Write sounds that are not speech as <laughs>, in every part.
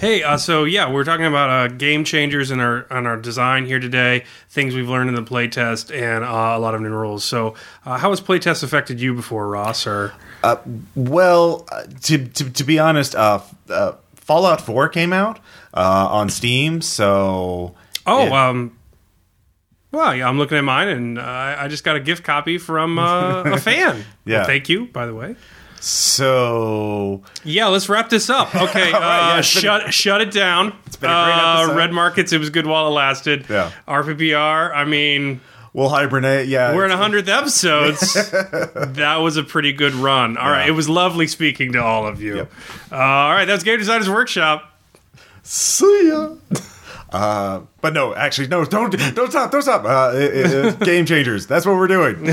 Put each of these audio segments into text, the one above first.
Hey, uh, so yeah, we're talking about uh, game changers in our on our design here today. Things we've learned in the playtest and uh, a lot of new rules. So, uh, how has playtest affected you before, Ross? Or Well, uh, to, to to be honest, uh, uh, Fallout Four came out uh, on Steam, so oh, Yeah. um, well, yeah, I'm looking at mine, and uh, I I just got a gift copy from uh, a <laughs> fan. Yeah. Well, thank you, by the way. So Yeah, let's wrap this up. <laughs> Okay, right, uh, yeah, it's been- shut shut it down. It's been a great uh, episode. Red markets, it was good while it lasted. Yeah. RPPR, I mean, we'll hibernate. Yeah, we're in hundredth episodes. <laughs> that was a pretty good run. All right, Yeah. it was lovely speaking to all of you. Yep. Uh, all right, that's Game Designers Workshop. See ya. <laughs> Uh, but no, actually, no, don't don't stop, don't stop. Uh, it- it- game changers. That's what we're doing.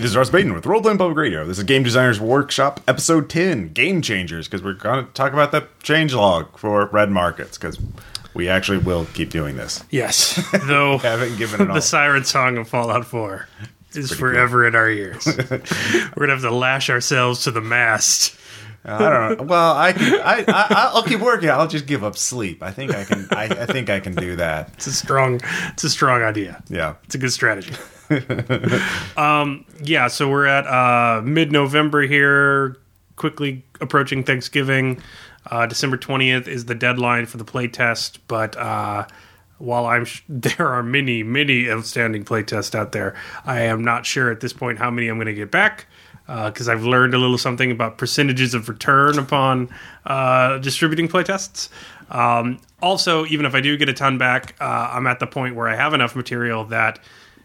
This is Ross Payton with Role Playing Public Radio. This is Game Designers Workshop, Episode 10, Game Changers, because we're going to talk about the change log for red markets, because we actually will keep doing this. Yes, <laughs> though Haven't given <laughs> the siren song of Fallout Four is forever in our ears. <laughs> We're gonna have to lash ourselves to the mast. Uh, I don't know. Well, I can. I, I I'll keep working. I'll just give up sleep. I think I can. I, I think I can do that. It's a strong, it's a strong idea. Yeah. It's a good strategy. <laughs> um, yeah, so we're at uh, mid November here, quickly approaching Thanksgiving. Uh, December 20th is the deadline for the playtest, but uh, while I'm sh- <laughs> there are many, many outstanding playtests out there, I am not sure at this point how many I'm going to get back. Because I've learned a little something about percentages of return upon uh, distributing playtests. Um, also, even if I do get a ton back, uh, I'm at the point where I have enough material that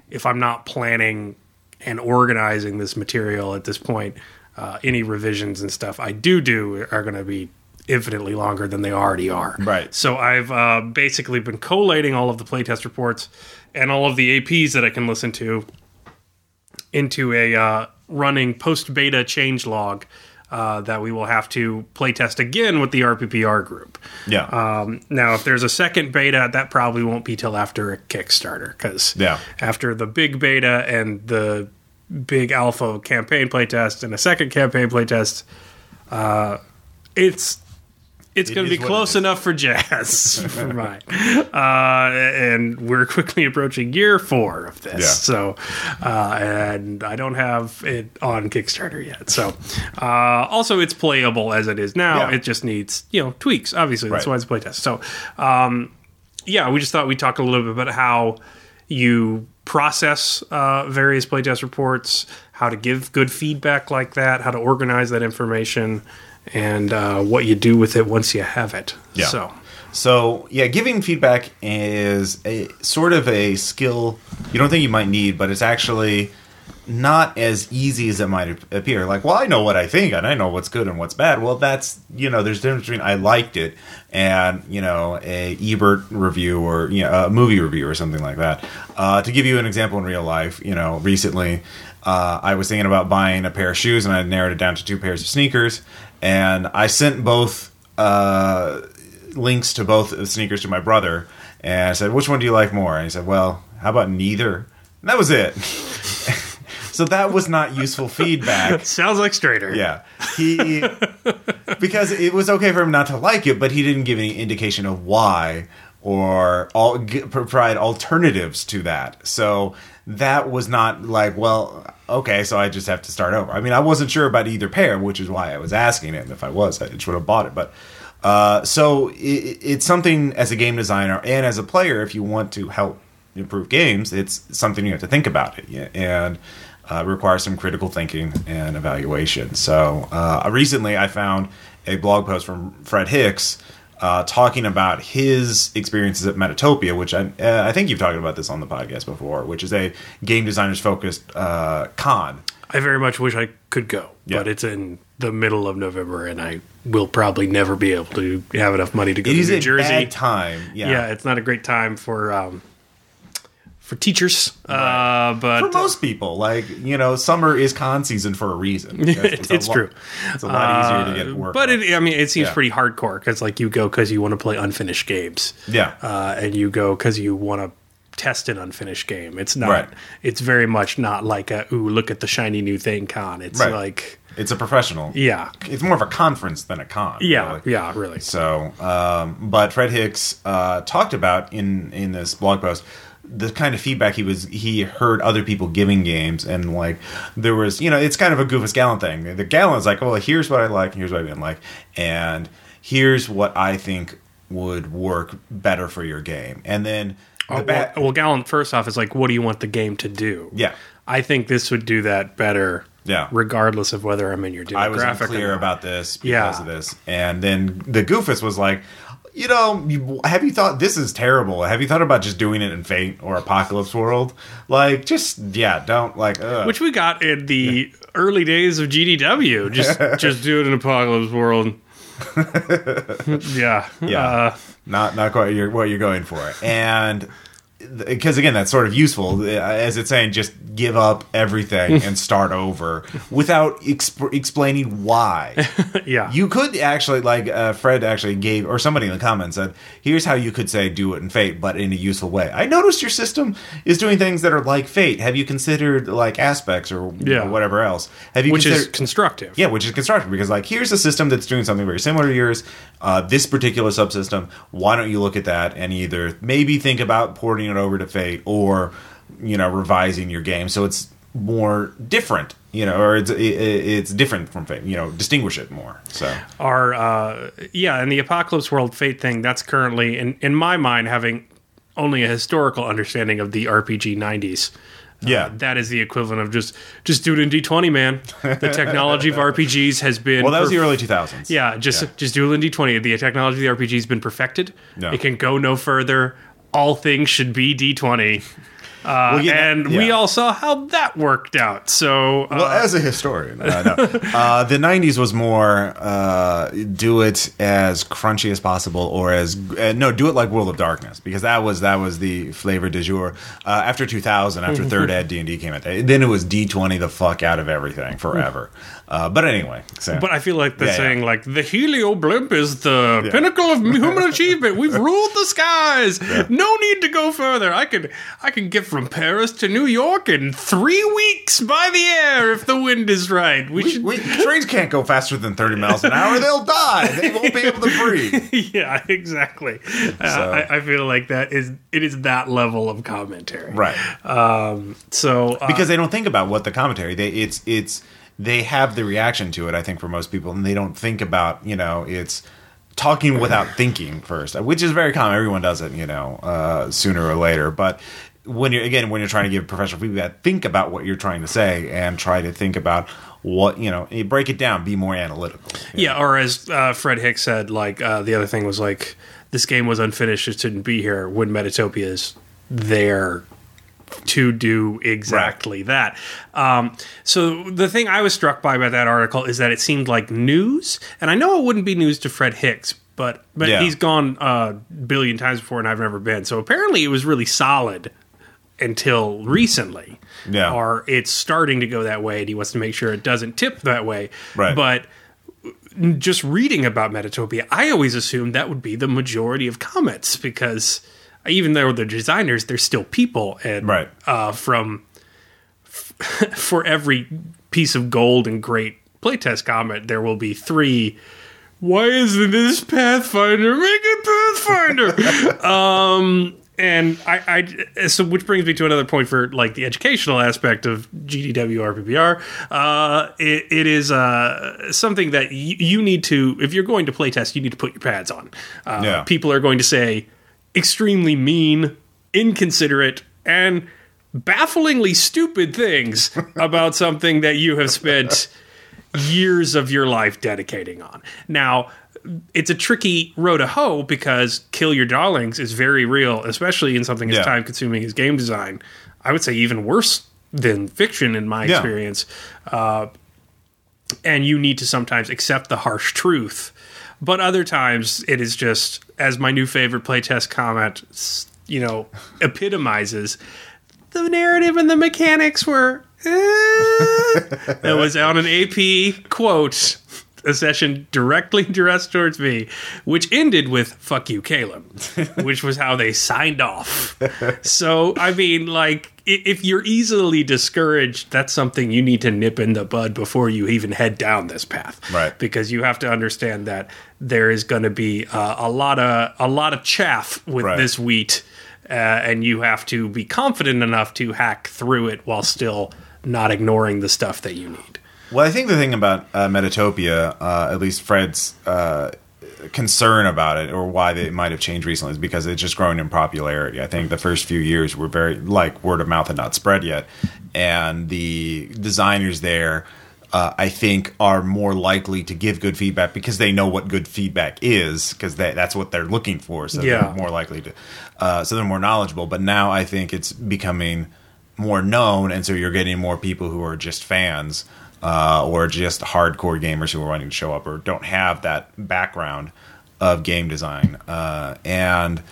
if I'm not planning and organizing this material at this point, uh, any revisions and stuff I do do are going to be infinitely longer than they already are. Right. So I've uh, basically been collating all of the playtest reports and all of the APs that I can listen to into a uh, running post beta change log. Uh, that we will have to playtest again with the RPPR group. Yeah. Um, now, if there's a second beta, that probably won't be till after a Kickstarter, because Yeah. after the big beta and the big alpha campaign playtest and a second campaign playtest, uh, it's it's going to be close enough for jazz <laughs> for mine. <laughs> Uh, and we're quickly approaching year four of this. Yeah. So, uh, and I don't have it on Kickstarter yet. So, uh, also it's playable as it is now. Yeah. It just needs, you know, tweaks. Obviously, that's Right. why it's playtest. So, um, yeah, we just thought we'd talk a little bit about how you process uh, various playtest reports, how to give good feedback like that, how to organize that information, and uh, what you do with it once you have it. Yeah. So, So yeah, giving feedback is a sort of a skill you don't think you might need, but it's actually not as easy as it might appear. Like, well, I know what I think and I know what's good and what's bad. Well, that's you know, there's a difference between I liked it and you know a Ebert review or you know a movie review or something like that. Uh, to give you an example in real life, you know, recently. Uh, I was thinking about buying a pair of shoes, and I narrowed it down to two pairs of sneakers. And I sent both uh, links to both sneakers to my brother, and I said, "Which one do you like more?" And he said, "Well, how about neither?" And that was it. <laughs> so that was not useful feedback. <laughs> sounds like Strader. Yeah, he because it was okay for him not to like it, but he didn't give any indication of why or all provide alternatives to that. So that was not like, well, okay, so I just have to start over. I mean, I wasn't sure about either pair, which is why I was asking him. If I was, I should have bought it. But uh, so it, it's something as a game designer and as a player, if you want to help improve games, it's something you have to think about it, and uh, requires some critical thinking and evaluation. So uh, recently, I found a blog post from Fred Hicks uh, talking about his experiences at Metatopia, which I, uh, I think you've talked about this on the podcast before, which is a game designers focused uh, con. I very much wish I could go, Yeah. but it's in the middle of November, and I will probably never be able to have enough money to go It to New a Jersey. bad time. Yeah. yeah, it's not a great time for um, for teachers. Uh, but For most people, like you know, summer is con season for a reason. <laughs> It's, It's a true. It's a lot easier to get work. but it, I mean, it seems Yeah. pretty hardcore because like you go because you want to play unfinished games. yeah, uh, and you go because you want to test an unfinished game. It's not. Right. It's very much not like a ooh look at the shiny new thing con. It's Right. like it's a professional. yeah, It's more of a conference than a con. yeah, really. yeah, really. So, um, but Fred Hicks uh, talked about in in this blog post the kind of feedback he was he heard other people giving games and like there was you know it's kind of a Goofus Gallant thing. The Gallant's like, well, here's what I like, and here's what I didn't like, and here's what I think would work better for your game, and then the Oh, ba- well, well, Gallant first off is like, what do you want the game to do? yeah. I think this would do that better. Yeah. regardless of whether I'm in your demographic. I was unclear about this because Yeah. of this. And then the Goofus was like, you know, have you thought this is terrible? Have you thought about just doing it in Fate or Apocalypse World? Like, just yeah, don't like. Ugh. which we got in the early days of GDW. Just <laughs> just do it in Apocalypse World. <laughs> yeah, Yeah. Uh, not not quite what you're going for, and because again, that's sort of useful uh, as it's saying, just give up everything <laughs> and start over without exp- explaining why. <laughs> yeah. You could actually, like uh, Fred actually gave, or somebody in the comments said, "Here's how you could say do it in Fate, but in a useful way." I noticed your system is doing things that are like Fate. Have you considered like aspects or Yeah. whatever else? Have you which is constructive. yeah, which is constructive because like here's a system that's doing something very similar to yours. Uh, this particular subsystem. Why don't you look at that and either maybe think about porting it over to Fate or you know revising your game so it's more different. You know, or it's it, it's different from Fate. You know, distinguish it more. So are uh yeah and the apocalypse world fate thing that's currently in in my mind having only a historical understanding of the rpg 90s yeah. that is the equivalent of just just do it in d20 man the technology of rpgs has been Well, that was perf- the early 2000s. yeah just just do it in d20 the technology of the rpg has been perfected Yeah. it can go no further all things should be d20 Well, yeah, that- and we all saw how that worked out so uh, Well, as a historian, uh, no. uh, the '90s was more uh, do it as crunchy as possible, or as uh, no, do it like World of Darkness, because that was that was the flavor du jour. Uh, after 2000, after <laughs> Third Ed D and D came out, then it was D20 the fuck out of everything forever. Uh, but anyway, so But I feel like they're Yeah, yeah. saying like the helio blimp is the Yeah. pinnacle of human <laughs> achievement. We've ruled the skies. No need to go further. I could I can get from Paris to New York in three weeks by the air if the wind is right. We, should we, trains can't go faster than 30 miles an hour; they'll die. They won't be able to breathe. <laughs> yeah, exactly. Uh, I, I feel like that is it is that level of commentary. Right. Um, So uh, because they don't think about what the commentary they it's it's they have the reaction to it i think for most people and they don't think about you know it's talking without thinking first which is very common everyone does it you know uh, sooner or later but when you're again when you're trying to give professional feedback think about what you're trying to say and try to think about what you know break it down be more analytical Yeah, or as uh, Fred Hicks said, like uh, the other thing was like this game was unfinished; it shouldn't be here. When Metatopia is there to do exactly that. Um, so the thing I was struck by by that article is that it seemed like news, and I know it wouldn't be news to Fred Hicks, but but Yeah. he's gone a billion times before, and I've never been. So apparently, it was really solid until recently. Yeah. Or it's starting to go that way, and he wants to make sure it doesn't tip that way. Right. But just reading about Metatopia, I always assumed that would be the majority of comments because even though they're designers, they're still people, and Right. uh, from <laughs> for every piece of gold and great playtest comment, there will be three. Why isn't this Pathfinder? Make it Pathfinder. <laughs> um, and I, I, so which brings me to another point for like the educational aspect of GDW RPPR. Uh, it, it is uh, something that y- you need to, if you're going to playtest, you need to put your pads on. Uh, Yeah. People are going to say extremely mean, inconsiderate, and bafflingly stupid things <laughs> about something that you have spent years of your life dedicating on. Now, it's a tricky row to hoe because kill your darlings is very real, especially in something as Yeah. time consuming as game design. I would say even worse than fiction in my Yeah. experience. Uh, and you need to sometimes accept the harsh truth. But other times it is just, as my new favorite playtest comment, you know, epitomizes. the narrative and the mechanics were. eh." <laughs> that was on an AP quote, a session directly <laughs> addressed towards me, which ended with "fuck you, Caleb," <laughs> which was how they signed off. So, I mean, like, if you're easily discouraged, that's something you need to nip in the bud before you even head down this path, Right. Because you have to understand that there is going to be uh, a lot of a lot of chaff with Right. this wheat, uh, and you have to be confident enough to hack through it while still not ignoring the stuff that you need. Well, I think the thing about uh, Metatopia, uh, at least Fred's uh, concern about it, or why they might have changed recently, is because it's just growing in popularity. I think the first few years were very like word of mouth had not spread yet, and the designers there. Uh, I think are more likely to give good feedback because they know what good feedback is because that's what they're looking for. So Yeah. they're more likely to, uh, so they're more knowledgeable. But now I think it's becoming more known, and so you're getting more people who are just fans uh, or just hardcore gamers who are wanting to show up or don't have that background of game design. Uh, and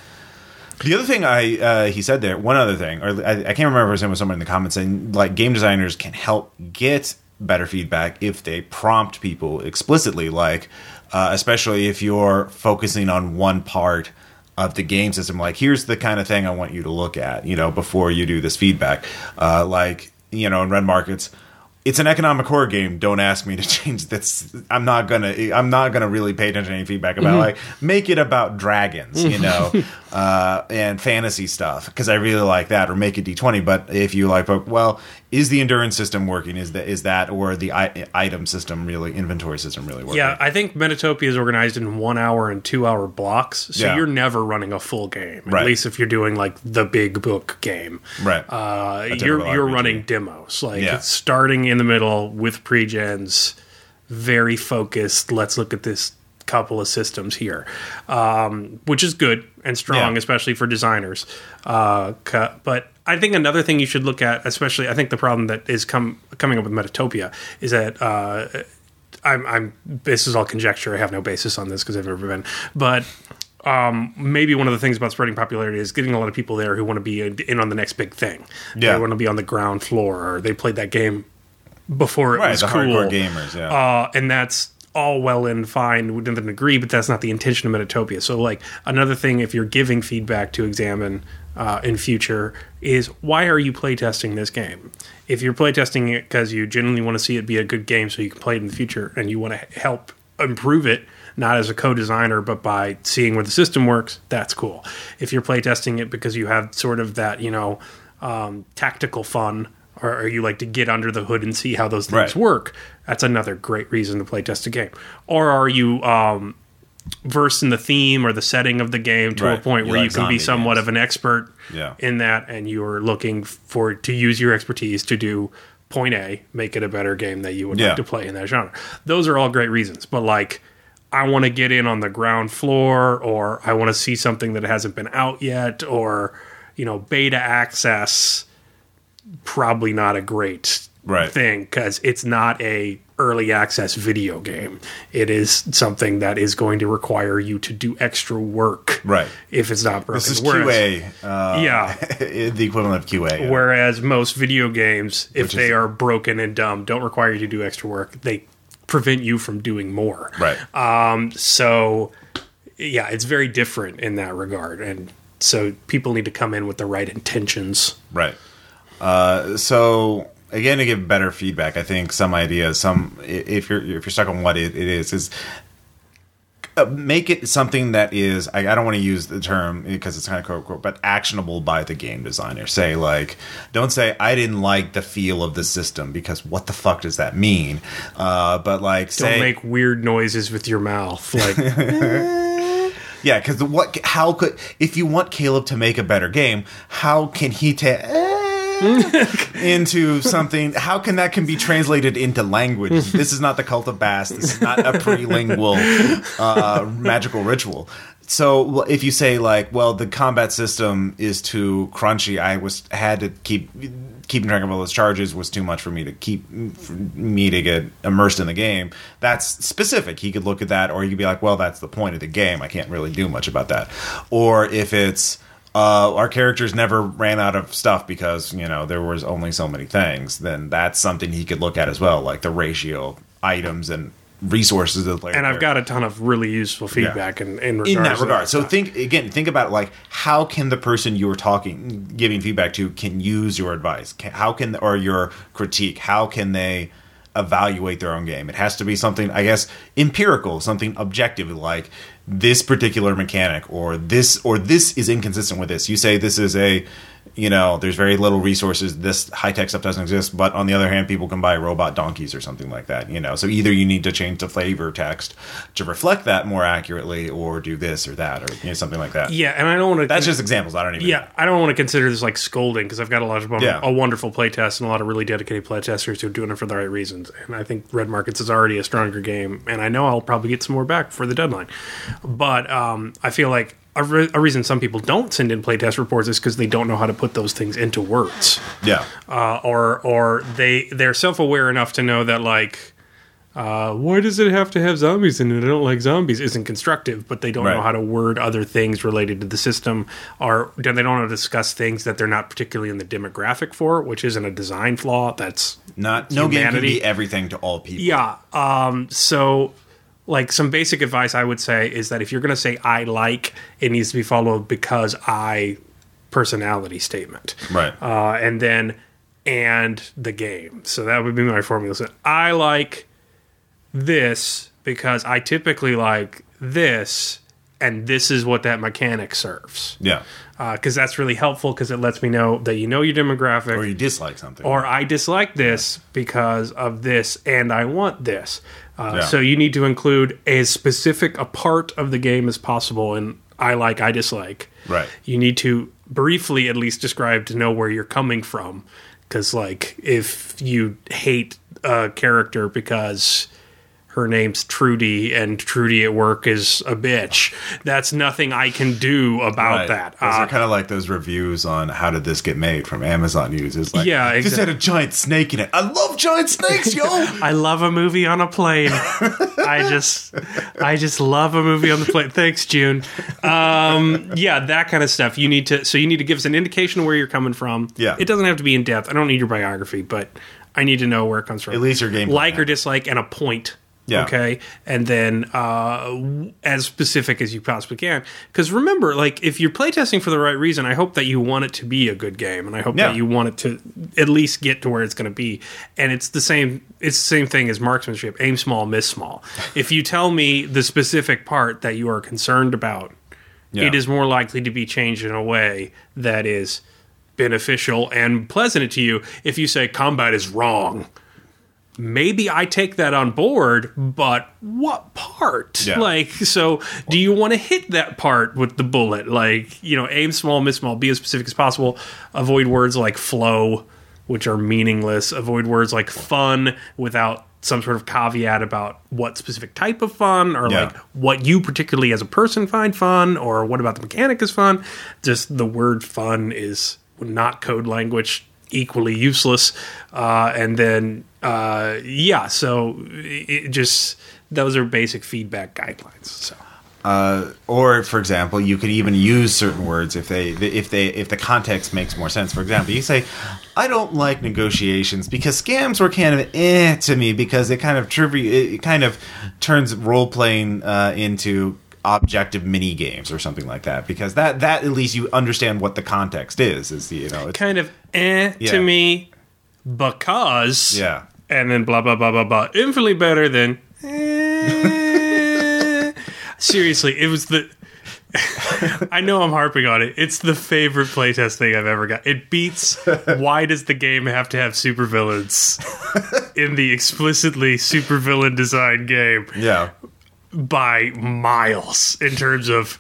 the other thing I uh, he said there, one other thing, or I, I can't remember if it was someone in the comments saying like game designers can help get better feedback if they prompt people explicitly, like uh, especially if you're focusing on one part of the game system. Like here's the kind of thing I want you to look at, you know, before you do this feedback. Uh, like you know, in red markets it's an economic horror game. Don't ask me to <laughs> change this. I'm not gonna. I'm not gonna really pay attention to any feedback about like make it about dragons, you know, <laughs> uh, and fantasy stuff because I really like that. Or make it D20. But if you like, well, is the endurance system working? Is that is that or the I- item system really inventory system really working? Yeah, I think Metatopia is organized in one hour and two hour blocks, so Yeah. you're never running a full game. At Right. least if you're doing like the big book game, right. uh, you're you're RPG. running demos, like Yeah. starting in the middle with pregens, very focused. Let's look at this couple of systems here, um, which is good and strong, Yeah. especially for designers. Uh, but I think another thing you should look at, especially I think the problem that is come coming up with Metatopia is that. Uh, I'm, I'm. This is all conjecture. I have no basis on this because I've never been. But um, maybe one of the things about spreading popularity is getting a lot of people there who want to be in, in on the next big thing. Yeah. they want to be on the ground floor, or they played that game before it right. was The cool. hardcore gamers. Yeah. Uh, and that's all well and fine within an agree, but that's not the intention of Metatopia. So, like another thing, if you're giving feedback to examine uh, in future, is why are you playtesting this game? If you're playtesting it because you genuinely want to see it be a good game, so you can play it in the future, and you want to help improve it, not as a co-designer, but by seeing where the system works, that's cool. If you're playtesting it because you have sort of that, you know, um, tactical fun, or, or you like to get under the hood and see how those things Right. work, that's another great reason to play test a game. Or are you um, versed in the theme or the setting of the game to a point where like you can be somewhat games. of an expert Yeah. in that, and you're looking for to use your expertise to do point A, make it a better game that you would Yeah. like to play in that genre. Those are all great reasons, but like. I want to get in on the ground floor, or I want to see something that hasn't been out yet, or you know, beta access. Probably not a great Right. thing because it's not a early access video game. It is something that is going to require you to do extra work, Right. If it's not broken. this is QA. <laughs> Uh, Yeah. <laughs> the equivalent of QA. yeah. Whereas most video games, if Which they is- are broken and dumb, don't require you to do extra work. They prevent you from doing more. Right. Um, so, yeah, it's very different in that regard, and so people need to come in with the right intentions. Right. Uh, so again, to give better feedback, I think some ideas, some if you're if you're stuck on what it, it is, is uh, make it something that is. I, I don't want to use the term because it's kind of quote, quote, but actionable by the game designer. Say like, don't say I didn't like the feel of the system because what the fuck does that mean? Uh, but like, Don't say make weird noises with your mouth, like <laughs> Yeah, because what? How could if you want Caleb to make a better game, how can he take <laughs> into something? How can that can be translated into language? <laughs> This is not the cult of Bass. This is not a prelingual uh, magical ritual. So if you say like, well, the combat system is too crunchy, I was had to keep keeping track of all those charges was too much for me to keep me to get immersed in the game. That's specific. He could look at that, or he could be like, well, that's the point of the game. I can't really do much about that. Or if it's uh, our characters never ran out of stuff because you know there was only so many things, then that's something he could look at as well, like the ratio of items and resources of the player. And I've got a ton of really useful feedback in in, in that regard. So stuff. think again. Think about like how can the person you are talking, giving feedback to, can use your advice? Can, how can or your critique? How can they evaluate their own game? It has to be something, I guess, empirical, something objective, like this particular mechanic or this or this is inconsistent with this. You say this is a you know, there's very little resources. This high tech stuff doesn't exist. But on the other hand, people can buy robot donkeys or something like that. You know, so either you need to change the flavor text to reflect that more accurately, or do this or that, or you know, something like that. yeah, and I don't want to. That's just examples. I don't even. Yeah, I don't want to consider this like scolding because I've got a lot of Yeah. a wonderful playtest and a lot of really dedicated playtesters who are doing it for the right reasons. And I think Red Markets is already a stronger game, and I know I'll probably get some more back for the deadline. But um, I feel like a, re- a reason some people don't send in playtest reports is because they don't know how to put those things into words, Yeah. uh, or or they they're self aware enough to know that like. Uh, why does it have to have zombies in it? I don't like zombies. Isn't constructive, but they don't know how to word other things related to the system, or they don't know to discuss things that they're not particularly in the demographic for, which isn't a design flaw. That's Not no game can Humanity. be everything to all people. yeah. Um, so, like, some basic advice I would say is that if you're going to say I like, it needs to be followed because I personality statement. Right. Uh, and then, and the game. So that would be my formula. So I like this because I typically like this, and this is what that mechanic serves. yeah. Because that's really helpful because it lets me know that you know your demographic Or you dislike something. or I dislike this because of this and I want this. Uh, Yeah. So you need to include as specific a part of the game as possible and I like, I dislike. Right. You need to briefly at least describe to know where you're coming from. Because, like, if you hate a character because her name's Trudy and Trudy at work is a bitch, that's nothing I can do about Right. that. Those Uh, are kind of like those reviews on how did this get made from Amazon users. Like, Yeah, this exact- had a giant snake in it. I love giant snakes, <laughs> yo. I love a movie on a plane. I just, I just love a movie on the plane. Thanks, June. Um, yeah, that kind of stuff. You need to, so you need to give us an indication of where you're coming from. Yeah. it doesn't have to be in depth. I don't need your biography, but I need to know where it comes from. At least your game like or dislike, and a point. Yeah. Okay. And then uh, as specific as you possibly can. Because remember, like, if you're playtesting for the right reason, I hope that you want it to be a good game. And I hope Yeah. that you want it to at least get to where it's going to be. And it's the same. It's the same thing as marksmanship. Aim small, miss small. <laughs> if you tell me the specific part that you are concerned about, Yeah. it is more likely to be changed in a way that is beneficial and pleasant to you. If you say combat is wrong, maybe I take that on board, but what part? Yeah. Like, so do you want to hit that part with the bullet? Like, you know, aim small, miss small, be as specific as possible. Avoid words like flow, which are meaningless. Avoid words like fun without some sort of caveat about what specific type of fun or Yeah. like what you particularly as a person find fun or what about the mechanic is fun. Just the word fun is not code language equally useless. Uh, and then, uh, yeah, so it just those are basic feedback guidelines. So or for example you could even use certain words if they if they if the context makes more sense for example you say i don't like negotiations because scams were kind of eh to me because it kind of trivi- it kind of turns role playing uh, into objective mini games or something like that because that that at least you understand what the context is is you know it's, kind of eh Yeah. to me because yeah and then blah blah blah blah blah infinitely better than eh. seriously it was the <laughs> I know I'm harping on it. It's the favorite playtest thing I've ever got. It beats <laughs> why does the game have to have supervillains in the explicitly supervillain design game yeah by miles in terms of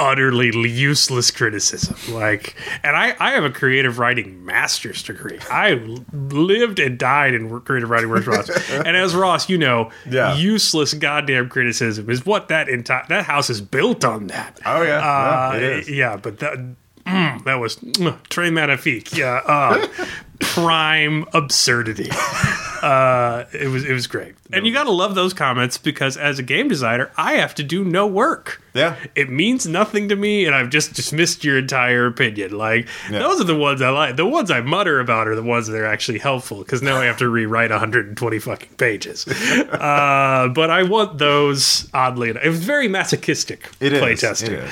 utterly useless criticism. Like, and I, I have a creative writing master's degree. I lived and died in creative writing workshops. <laughs> and as Ross, you know, Yeah. useless goddamn criticism is what that entire that house is built on. That. oh yeah, Uh, yeah yeah, but that mm, that was mm, très magnifique. Yeah, uh, <laughs> prime absurdity. <laughs> uh, it was it was great, and you got to love those comments because as a game designer, I have to do no work. Yeah. it means nothing to me, and I've just dismissed your entire opinion. Like Yeah. those are the ones I like. The ones I mutter about are the ones that are actually helpful because now I have to rewrite 120 fucking pages. <laughs> uh, but I want those. Oddly enough, it was very masochistic It is. playtesting.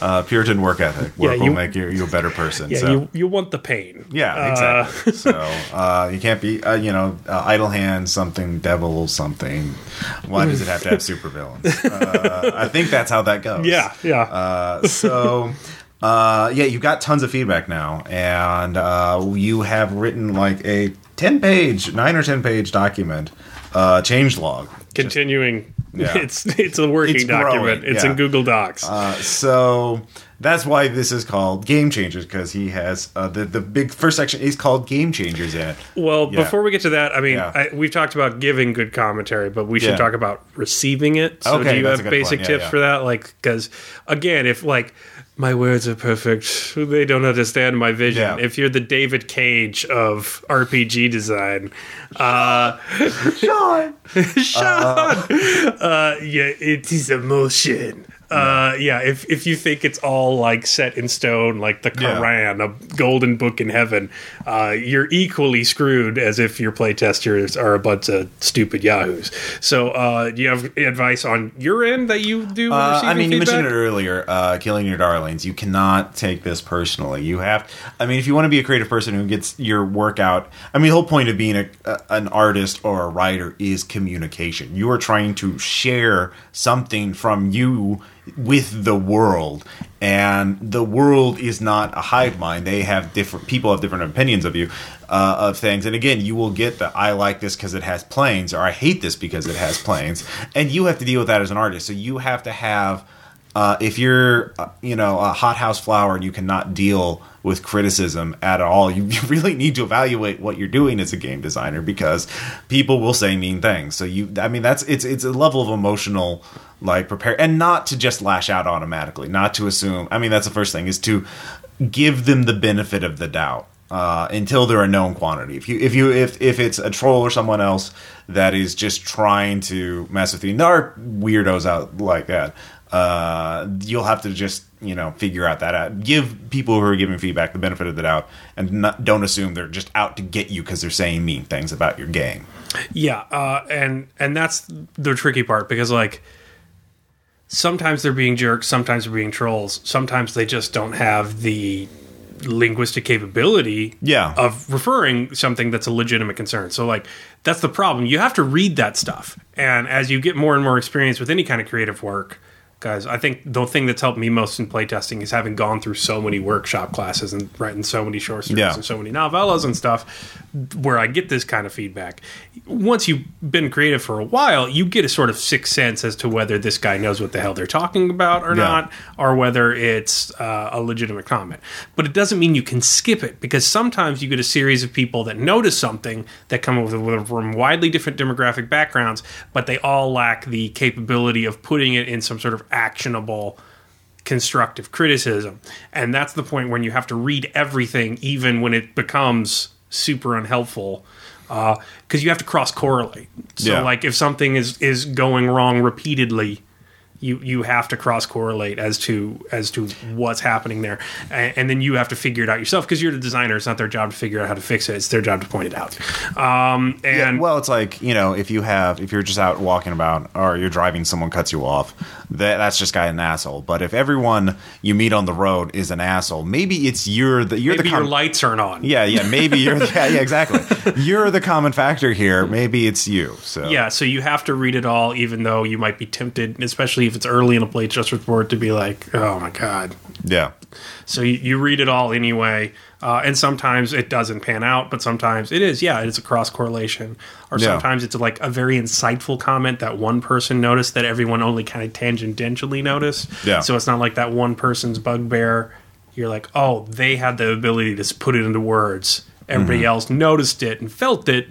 Uh, Puritan work ethic. Work Yeah, will you- make you, you a better person. Yeah, so. you you want the pain. Yeah, Uh, exactly. <laughs> so uh, you can't be, uh, you know, uh, idle hand, something, devil, something. Why does it have to have <laughs> supervillains? Uh, I think that's how that goes. yeah, yeah. Uh, so, uh, yeah, you've got tons of feedback now, and uh, you have written like a ten-page, nine or ten-page document, uh, change log. Continuing, Yeah. <laughs> it's it's a working It's growing, document. It's yeah. in Google Docs. Uh, so that's why this is called Game Changers because he has uh, the the big first section is called Game Changers in it. Well, Yeah. before we get to that, I mean. I, we've talked about giving good commentary, but we should talk about receiving it. So, Okay, do you have basic. Tips for that? Like, because again, if like my words are perfect, they don't understand my vision. Yeah. If you're the David Cage of RPG design, uh, Sean. <laughs> Sean, uh, yeah, it is emotion. Uh, yeah, if if you think it's all like set in stone, like the Yeah. Quran, a golden book in heaven, uh, you're equally screwed as if your playtesters are a bunch of stupid yahoos. So, uh, do you have advice on your end that you do? Uh, I mean, you mentioned it earlier. Uh, killing your darlings. You cannot take this personally. You have. I mean, if you want to be a creative person who gets your work out. I mean, the whole point of being a, a, an artist or a writer is communication. You are trying to share something from you with the world, and the world is not a hive mind. They have different people have different opinions of you uh, of things, and again, you will get the I like this because it has planes, or I hate this because it has planes, and you have to deal with that as an artist. So you have to have uh, if you're uh, you know a hothouse flower and you cannot deal with criticism at all <laughs> you, really need to evaluate what you're doing as a game designer because people will say mean things so you i mean that's it's it's a level of emotional like prepare and not to just lash out automatically not to assume i mean that's the first thing is to give them the benefit of the doubt uh, until they're a known quantity. If you if you if if it's a troll or someone else that is just trying to mess with you, and there are weirdos out like that. Uh, you'll have to just you know figure out that out. Give people who are giving feedback the benefit of the doubt, and not, don't assume they're just out to get you because they're saying mean things about your game. Yeah, uh, and and that's the tricky part because like sometimes they're being jerks, sometimes they're being trolls, sometimes they just don't have the linguistic capability Yeah. of referring something that's a legitimate concern. So like that's the problem. You have to read that stuff. And as you get more and more experience with any kind of creative work, guys, I think the thing that's helped me most in playtesting is having gone through so many workshop classes and writing so many short stories Yeah. and so many novellas and stuff where I get this kind of feedback. Once you've been creative for a while, you get a sort of sixth sense as to whether this guy knows what the hell they're talking about or Yeah. not, or whether it's uh, a legitimate comment. But it doesn't mean you can skip it because sometimes you get a series of people that notice something that come with, with from widely different demographic backgrounds, but they all lack the capability of putting it in some sort of actionable constructive criticism. And that's the point when you have to read everything, even when it becomes super unhelpful, uh, because you have to cross correlate. So, Yeah. like, if something is is going wrong repeatedly. You, you have to cross correlate as to as to what's happening there, and, and then you have to figure it out yourself because you're the designer. It's not their job to figure out how to fix it; it's their job to point it out. Um, and well, it's like you know, if you have, if you're just out walking about, or you're driving, someone cuts you off, that that's just guy an asshole. But if everyone you meet on the road is an asshole, maybe it's you're the you're maybe the com- your lights aren't on. yeah, yeah, maybe you're the, <laughs> yeah, yeah, exactly. You're the common factor here. Maybe it's you. So Yeah, so you have to read it all, even though you might be tempted, especially if it's early in a playtest report, to be like, "Oh my god!" yeah, So you, you read it all anyway, uh, and sometimes it doesn't pan out, but sometimes it is. Yeah, it's a cross correlation, or Yeah. sometimes it's like a very insightful comment that one person noticed that everyone only kind of tangentially noticed. Yeah. So it's not like that one person's bugbear. You're like, oh, they had the ability to put it into words. Everybody Mm-hmm. else noticed it and felt it,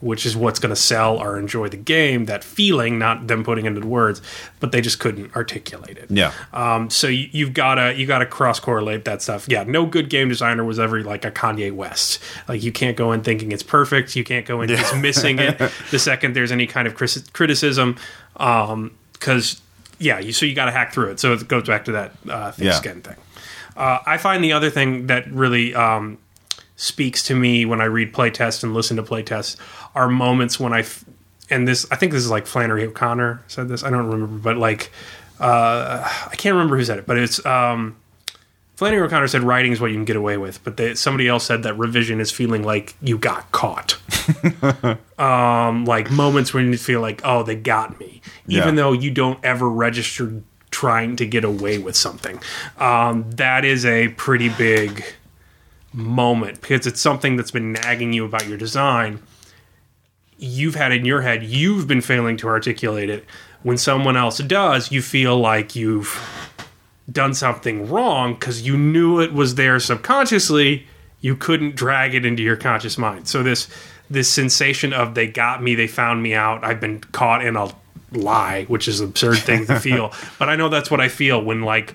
which is what's going to sell or enjoy the game. That feeling, not them putting into words, but they just couldn't articulate it. Yeah. Um, so you, you've got to you got to cross correlate that stuff. Yeah, no good game designer was ever like a Kanye West. Like you can't go in thinking it's perfect. You can't go in dismissing it <laughs> the second there's any kind of criticism. Because yeah, you, so you got to hack through it. So it goes back to that uh, thick Yeah. skin thing. Uh, I find the other thing that really um, speaks to me when I read playtests and listen to playtests are moments when I, f- and this, I think this is like Flannery O'Connor said this. I don't remember, but like, uh, I can't remember who said it, but it's, um, Flannery O'Connor said writing is what you can get away with, but they, somebody else said that revision is feeling like you got caught. <laughs> um, like moments when you feel like, oh, they got me, even Yeah. though you don't ever register trying to get away with something. Um, that is a pretty big moment because it's something that's been nagging you about your design. You've had in your head, you've been failing to articulate it. When someone else does, you feel like you've done something wrong because you knew it was there subconsciously. You couldn't drag it into your conscious mind. So this this sensation of they got me they found me out i've been caught in a lie which is an absurd thing to feel. <laughs> But i know that's what i feel when like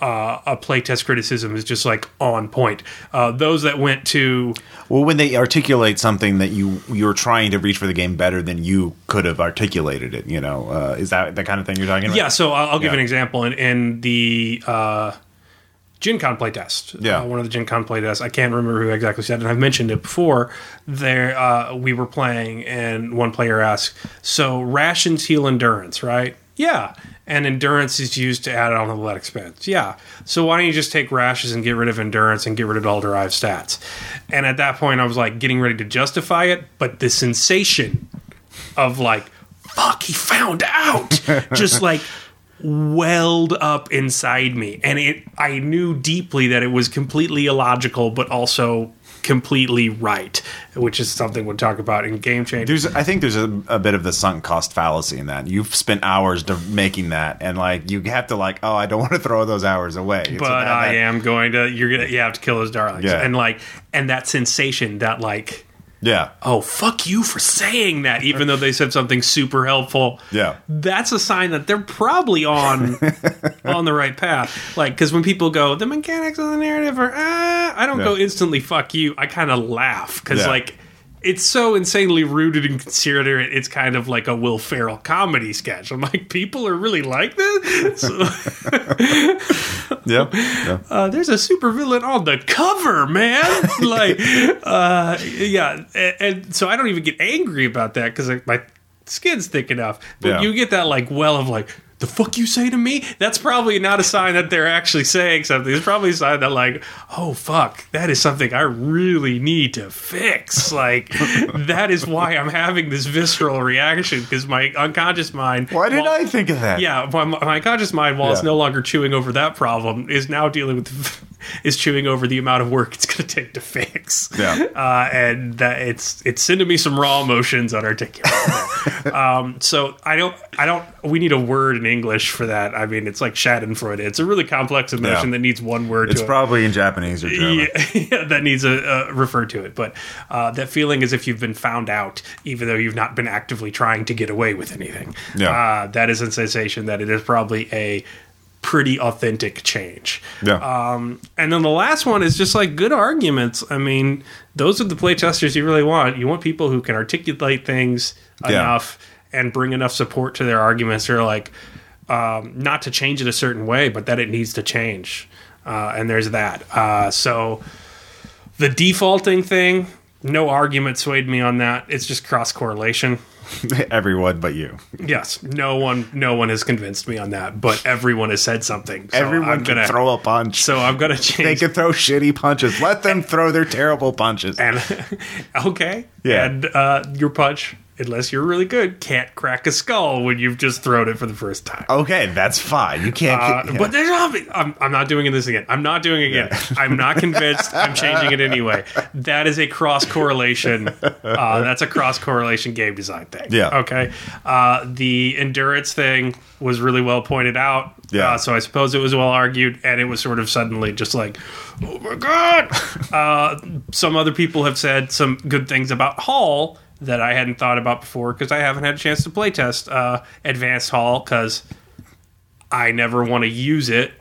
uh, a playtest criticism is just like on point uh, those that went to Well, when they articulate something that you you're trying to reach for the game better than you could have articulated it, you know, uh, is that the kind of thing you're talking about? Yeah, so I'll, I'll give Yeah. an example in, in the uh, Gen Con playtest. Yeah. uh, one of the Gen Con playtests. I can't remember who exactly said, it, and I've mentioned it before. There, uh, we were playing, and one player asked, "So rations heal endurance, right?" Yeah. And endurance is used to add on athletic expense. Yeah. So why don't you just take rashes and get rid of endurance and get rid of all derived stats? And at that point, I was like getting ready to justify it, but the sensation of like, fuck, he found out, <laughs> just like welled up inside me, and it. I knew deeply that it was completely illogical, but also completely right, which is something we'll talk about in Game Change. There's, I think there's a, a bit of the sunk cost fallacy in that. You've spent hours to making that, and like you have to like, oh, I don't want to throw those hours away. But I that- am going to. You're gonna. You have to kill those darlings, Yeah. and like, and that sensation, that like. Yeah, Oh fuck you for saying that, even though they said something super helpful. yeah, that's a sign that they're probably on <laughs> on the right path. Like, because when people go, the mechanics of the narrative are, ah, I don't Yeah. go instantly, fuck you. I kind of laugh because, Yeah. like, it's so insanely rooted and considerate. It's kind of like a Will Ferrell comedy sketch. I'm like, people are really like this. Yeah, <laughs> yeah. uh, there's a supervillain on the cover, man. <laughs> like, uh, yeah, and, and so I don't even get angry about that because my skin's thick enough. But Yeah. you get that like well of like. The fuck you say to me? That's probably not a sign that they're actually saying something. It's probably a sign that like, oh fuck, that is something I really need to fix. Like <laughs> that is why I'm having this visceral reaction because my unconscious mind. Why did while- I think of that? yeah, my, my conscious mind, while it's no longer chewing over that problem, is now dealing with is chewing over the amount of work it's going to take to fix. Yeah. uh, and that it's it's sending me some raw emotions unarticulated. <laughs> um, so I don't I don't we need a word in English for that. I mean, it's like Schadenfreude. It's a really complex emotion Yeah. that needs one word. It's to it. probably in Japanese or German. Yeah, <laughs> yeah, that needs a uh, refer to it. But uh, that feeling is if you've been found out, even though you've not been actively trying to get away with anything. Yeah. Uh, that is a sensation that it is probably a pretty authentic change. Yeah. Um, and then the last one is just like good arguments. I mean, those are the playtesters you really want. You want people who can articulate things Yeah. enough and bring enough support to their arguments. Or like, um, not to change it a certain way, but that it needs to change. Uh, and there's that. Uh, so the defaulting thing, no argument swayed me on that. It's just cross correlation. <laughs> Everyone but you. Yes, no one, no one has convinced me on that, but everyone has said something. So Everyone I'm can gonna, throw a punch. So I'm gonna change. they can throw shitty punches. Let them throw their terrible punches. and <laughs> okay, Yeah. and uh, your punch, unless you're really good, can't crack a skull when you've just thrown it for the first time. Okay, that's fine. You can't. Uh, yeah. But there's I'm, I'm not doing this again. I'm not doing it again. I'm not <laughs> convinced. I'm changing it anyway. That is a cross correlation. Uh, that's a cross correlation game design thing. Yeah. Okay. Uh, the endurance thing was really well pointed out. Yeah. Uh, so I suppose it was well argued, and it was sort of suddenly just like, oh my god. <laughs> uh, some other people have said some good things about Haul. That I hadn't thought about before because I haven't had a chance to playtest uh, Advanced Haul because I never want to use it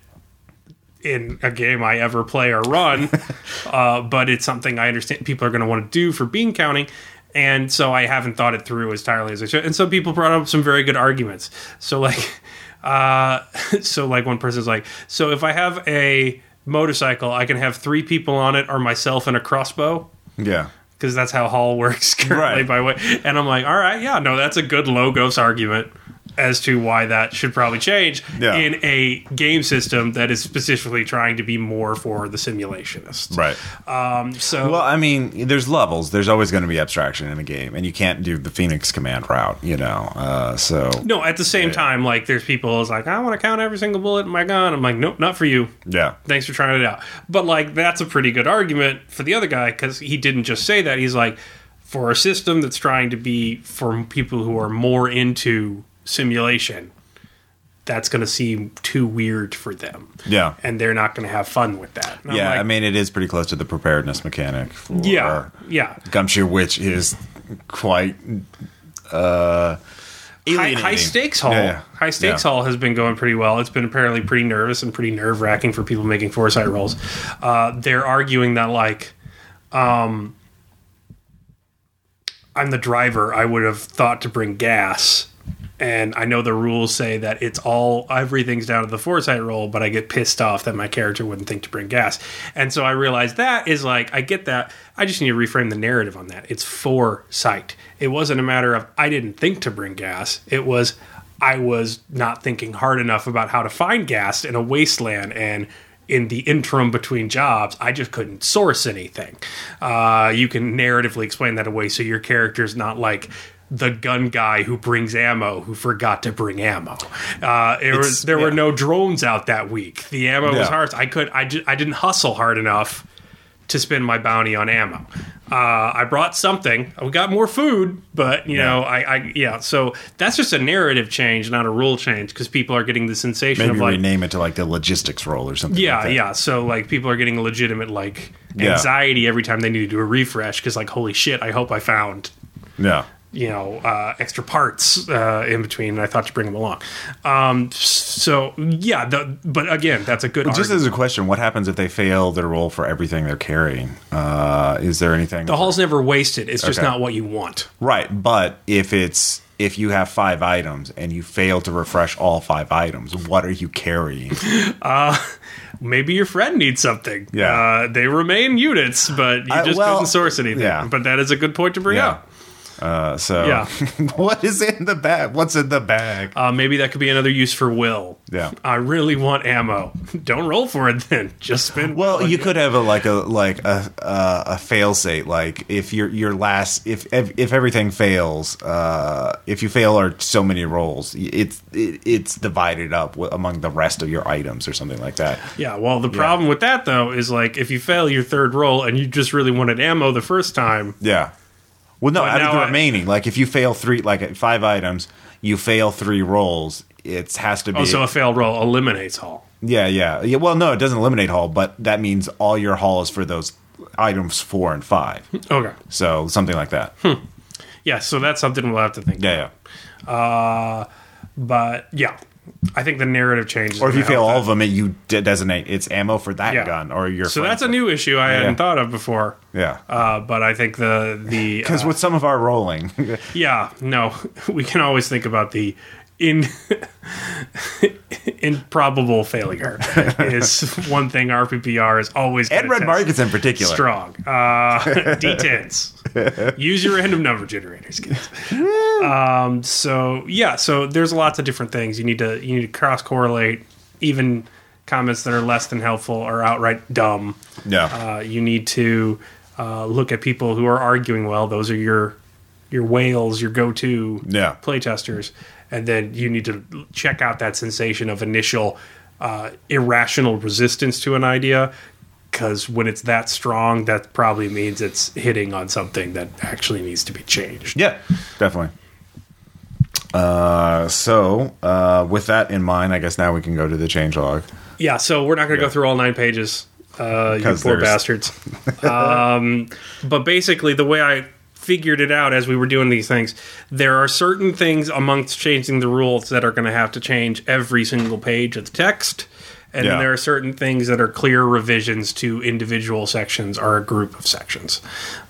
in a game I ever play or run. <laughs> uh, but it's something I understand people are going to want to do for bean counting. And so I haven't thought it through as entirely as I should. And some people brought up some very good arguments. So like, <laughs> uh, <laughs> so like one person's like, so if I have a motorcycle, I can have three people on it or myself and a crossbow Yeah. Because that's how Haul works <laughs> currently. Right. By way, and I'm like, all right, yeah, no, that's a good logos argument as to why that should probably change Yeah. in a game system that is specifically trying to be more for the simulationist. Right. Um, so Well, I mean, there's levels. There's always going to be abstraction in a game, and you can't do the Phoenix command route, you know. Uh, so no, at the same time, like there's people who's like, I want to count every single bullet in my gun. I'm like, nope, not for you. yeah, Thanks for trying it out. But like that's a pretty good argument for the other guy because he didn't just say that. He's like, for a system that's trying to be for people who are more into simulation, that's going to seem too weird for them, yeah, and they're not going to have fun with that. And yeah. like, I mean, it is pretty close to the preparedness mechanic. For yeah, yeah. Gumshoe, which is quite uh, High, high stakes haul. Yeah. High stakes Yeah. haul has been going pretty well. It's been apparently pretty nervous and pretty nerve wracking for people making foresight rolls. Uh, they're arguing that like, um, I'm the driver. I would have thought to bring gas, and I know the rules say that it's all everything's down to the foresight roll. But I get pissed off that my character wouldn't think to bring gas, and so I realized that is like I get that. I just need to reframe the narrative on that. It's foresight. It wasn't a matter of I didn't think to bring gas. It was I was not thinking hard enough about how to find gas in a wasteland and in the interim between jobs, I just couldn't source anything. Uh, you can narratively explain that away so your character's not like the gun guy who brings ammo who forgot to bring ammo. Uh, there was, there were no drones out that week. The ammo was hard. I could I, ju- I didn't hustle hard enough to spend my bounty on ammo. Uh, I brought something. We got more food, but you know, I, I yeah. So that's just a narrative change, not a rule change, because people are getting the sensation Maybe of like, rename it to like the logistics roll or something. yeah, like yeah. So like people are getting legitimate like Yeah. anxiety every time they need to do a refresh because like holy shit, I hope I found yeah. You know uh, extra parts uh, in between. And I thought to bring them along. Um, so yeah, the, but again, that's a good. Just argument. as a question, what happens if they fail their roll for everything they're carrying? Uh, is there anything? the haul's never wasted. It's just Okay. not what you want. Right, but if it's if you have five items and you fail to refresh all five items, what are you carrying? <laughs> maybe your friend needs something. Yeah. Uh, they remain units, but you I- just well, couldn't source anything. yeah. But that is a good point to bring Yeah. up. Uh, so, Yeah. <laughs> what is in the bag? What's in the bag? Uh, maybe that could be another use for Will. Yeah. I really want ammo. Don't roll for it then. Just spend. Well, you could have a like a like a a, a fail state. Like if your your last if if, if everything fails, uh, if you fail or so many rolls, it's it, it's divided up among the rest of your items or something like that. Yeah. Well, the problem with that though is like if you fail your third roll and you just really wanted ammo the first time. Yeah. Well, no, out of the I- remaining, like if you fail three, like at five items, you fail three rolls. It has to oh, be. Oh, so a failed roll eliminates all. yeah, yeah, yeah. Well, no, it doesn't eliminate haul, but that means all your haul is for those items four and five. Okay. so something like that. Hmm. Yeah. So that's something we'll have to think. Yeah, yeah. Uh, but yeah, I think the narrative changes. Or if you fail all of them, it, you de- designate it's ammo for that Yeah. gun or your. So that's a new issue I hadn't thought of before. Yeah. Uh, but I think the the Because uh, with some of our rolling, <laughs> yeah no <laughs> we can always think about the in <laughs> improbable failure is one thing RPPR is always and red markets in particular. strong uh, D10s use your random number generators kids. um, so yeah so there's lots of different things you need to you need to cross correlate even comments that are less than helpful or outright dumb Yeah. uh, you need to uh, look at people who are arguing well. Those are your your whales, your go-to Yeah. playtesters, and then you need to check out that sensation of initial uh, irrational resistance to an idea. Because when it's that strong, that probably means it's hitting on something that actually needs to be changed. Yeah, definitely. Uh, so, uh, with that in mind, I guess now we can go to the change log. Yeah, so we're not going to Yeah. go through all nine pages. Uh, you poor there's- bastards. <laughs> um, but basically, the way I figured it out as we were doing these things. There are certain things amongst changing the rules that are going to have to change every single page of the text. And Yeah. there are certain things that are clear revisions to individual sections or a group of sections,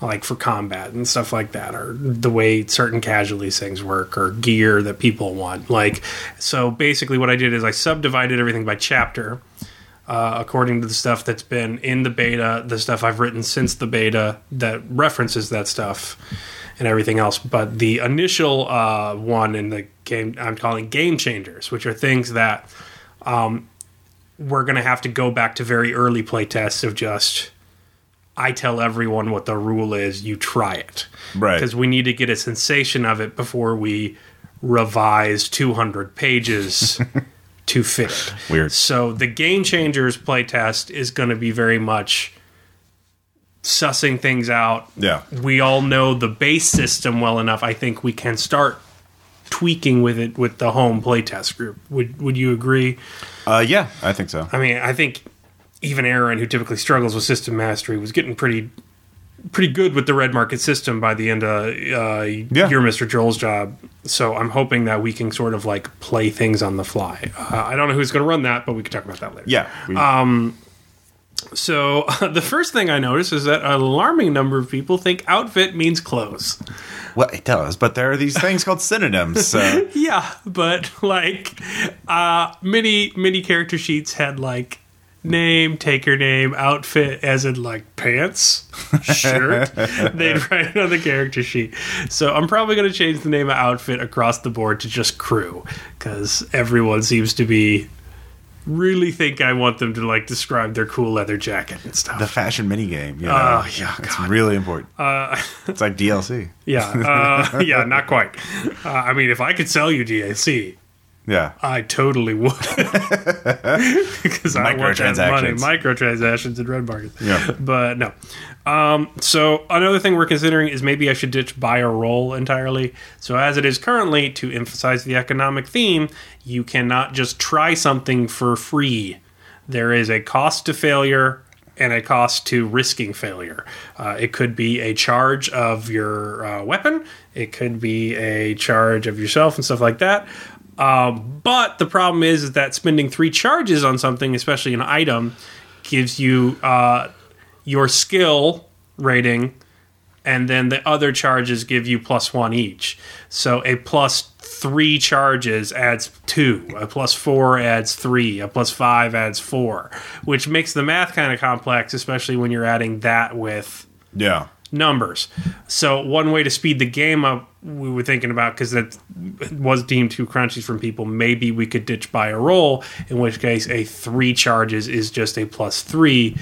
like for combat and stuff like that, or the way certain casualties things work, or gear that people want. Like, so basically, what I did is I subdivided everything by chapter uh, according to the stuff that's been in the beta, the stuff I've written since the beta that references that stuff, and everything else. But the initial uh, one in the game, I'm calling game changers, which are things that um, we're going to have to go back to very early playtests of just. I tell everyone what the rule is. You try it, Right. Because we need to get a sensation of it before we revise 200 pages <laughs> to fit it. Weird. So the Game Changers playtest is going to be very much sussing things out. Yeah. We all know the base system well enough. I think we can start tweaking with it with the home playtest group. Would Would you agree? Uh, yeah, I think so. I mean, I think even Aaron, who typically struggles with system mastery, was getting pretty pretty good with the red market system by the end of uh, your Mr. Joel's job. So I'm hoping that we can sort of like play things on the fly. Uh, I don't know who's going to run that, but we can talk about that later. Yeah. we- So uh, <laughs> the first thing I noticed is that an alarming number of people think outfit means clothes. well, it does, but there are these things called <laughs> synonyms. So. Yeah, but like uh many many character sheets had like name, take your name, outfit as in like pants, <laughs> shirt. They'd write it on the character sheet. So I'm probably going to change the name of outfit across the board to just crew cuz everyone seems to be really think I want them to like describe their cool leather jacket and stuff. the fashion mini game. You know, Oh, yeah, it's God. really important. Uh, <laughs> it's like DLC. yeah, uh, <laughs> yeah, not quite. Uh, I mean, if I could sell you DLC, Yeah, I totally would. <laughs> Because I want that money. Microtransactions. In red markets. Yeah. But no. Um, so another thing we're considering is maybe I should ditch buy or roll entirely. So as it is currently, to emphasize the economic theme, you cannot just try something for free. There is a cost to failure and a cost to risking failure. Uh, it could be a charge of your uh, weapon. It could be a charge of yourself and stuff like that. Um, but the problem is, is that spending three charges on something, especially an item, gives you uh, your skill rating, and then the other charges give you plus one each. So a plus three charges adds two, a plus four adds three, a plus five adds four, which makes the math kind of complex, especially when you're adding that with yeah. numbers. So one way to speed the game up, we were thinking about because that was deemed too crunchy from people. Maybe we could ditch buy a roll, in which case a three charges is just a plus three.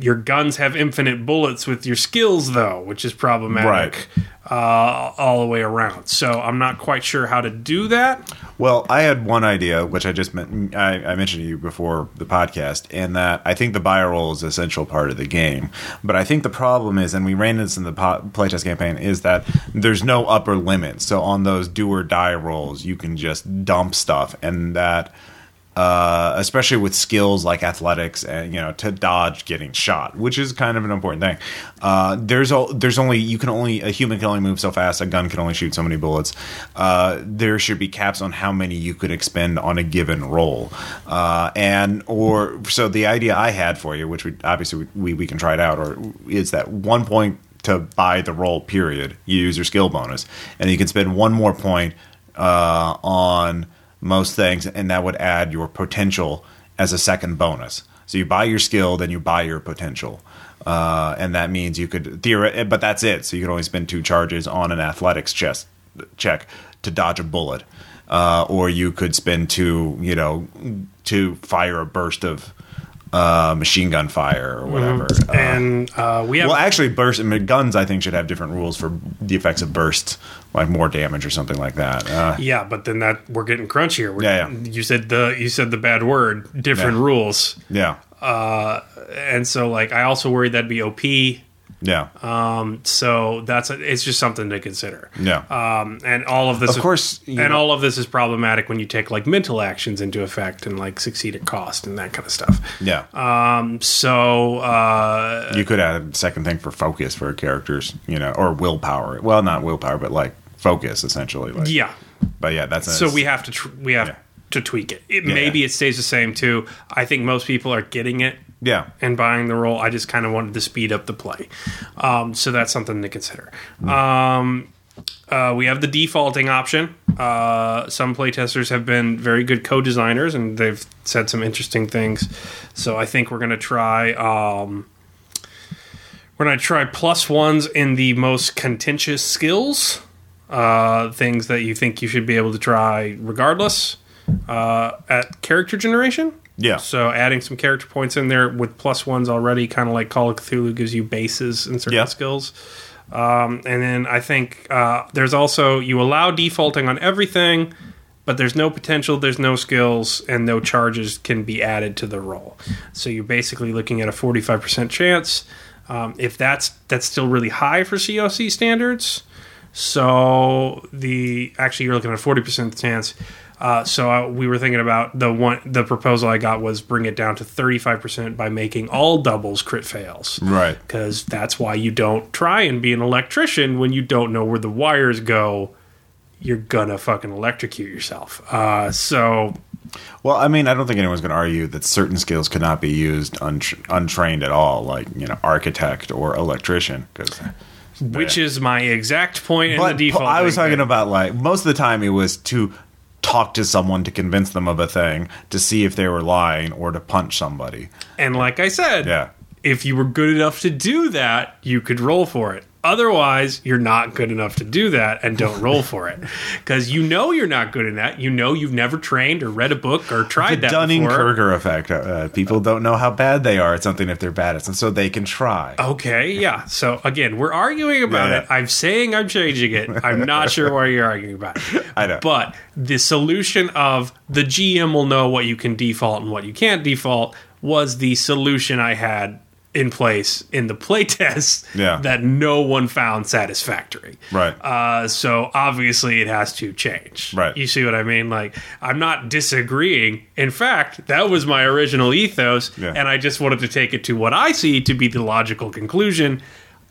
Your guns have infinite bullets with your skills, though, which is problematic uh, all the way around. So I'm not quite sure how to do that. Well, I had one idea, which I just meant, I, I mentioned to you before the podcast, and that I think the buy roll is an essential part of the game. But I think the problem is, and we ran this in the po- playtest campaign, is that there's no upper limit. So on those do or die rolls, you can just dump stuff, and that. Uh, especially with skills like athletics and you know to dodge getting shot, which is kind of an important thing. Uh, there's a, there's only you can only a human can only move so fast. A gun can only shoot so many bullets. Uh, there should be caps on how many you could expend on a given roll. Uh, and or so the idea I had for you, which we obviously we, we can try it out, or is that one point to buy the roll. Period. You use your skill bonus, and you can spend one more point uh, on most things, and that would add your potential as a second bonus. So you buy your skill, then you buy your potential, uh, and that means you could theoret. But that's it. So you could only spend two charges on an athletics chest check to dodge a bullet, uh, or you could spend two, you know, to fire a burst of uh, machine gun fire or whatever. Uh, And uh, we have well, actually, burst guns I think should have different rules for the effects of burst, like more damage or something like that. Uh, Yeah, but then that we're getting crunchier. We're, Yeah, yeah. You said the you said the bad word. Different Yeah. rules, yeah, and so like I also worried that'd be OP Yeah. Um, so that's a, it's just something to consider. yeah. Um, and all of this, Of is- course, and know- all of this is problematic when you take like mental actions into effect and like succeed at cost and that kind of stuff. yeah. Um, so uh, you could add a second thing for focus for characters, you know, or willpower. Well, not willpower, but like focus essentially. Like, yeah, But yeah, that's so we have to tr- we have Yeah. to tweak it. it Yeah. Maybe it stays the same too. I think most people are getting it yeah. and buying the roll. I just kind of wanted to speed up the play. Um, so that's something to consider. Um, uh, we have the defaulting option. Uh, some playtesters have been very good co-designers, and they've said some interesting things. So I think we're going to try. Um, we're going to try plus ones in the most contentious skills, uh, things that you think you should be able to try regardless. Uh, at character generation, Yeah. so adding some character points in there with plus ones already, kind of like Call of Cthulhu gives you bases and certain Yeah. skills. Um, and then I think uh, there's also you allow defaulting on everything, but there's no potential, there's no skills, and no charges can be added to the roll. So you're basically looking at a 45% chance. Um, if that's that's still really high for COC standards, so the actually you're looking at a 40% chance. Uh, so uh, we were thinking about the one the proposal I got was bring it down to 35% by making all doubles crit fails Right. because that's why you don't try and be an electrician when you don't know where the wires go. You're gonna fucking electrocute yourself. Uh, so Well, I mean, I don't think anyone's going to argue that certain skills could not be used unt- untrained at all, like you know, architect or electrician. Because, which is my exact point in the default. I was talking about like most of the time it was to talk to someone to convince them of a thing, to see if they were lying, or to punch somebody. and like I said, Yeah. if you were good enough to do that, you could roll for it. Otherwise, you're not good enough to do that and don't roll <laughs> for it. Because you know you're not good in that. You know you've never trained or read a book or tried The that Dunning. Kruger effect. Uh, people don't know how bad they are at something if they're bad at something, so they can try. Okay, yeah. <laughs> So again, we're arguing about Yeah. it. I'm saying I'm changing it. I'm not sure why you're arguing about it. <laughs> I know. But the solution of the GM will know what you can default and what you can't default was the solution I had in place in the playtest <laughs> Yeah. that no one found satisfactory. Right. Uh, so obviously it has to change. Right. You see what I mean? Like I'm not disagreeing. In fact, that was my original ethos, Yeah. and I just wanted to take it to what I see to be the logical conclusion.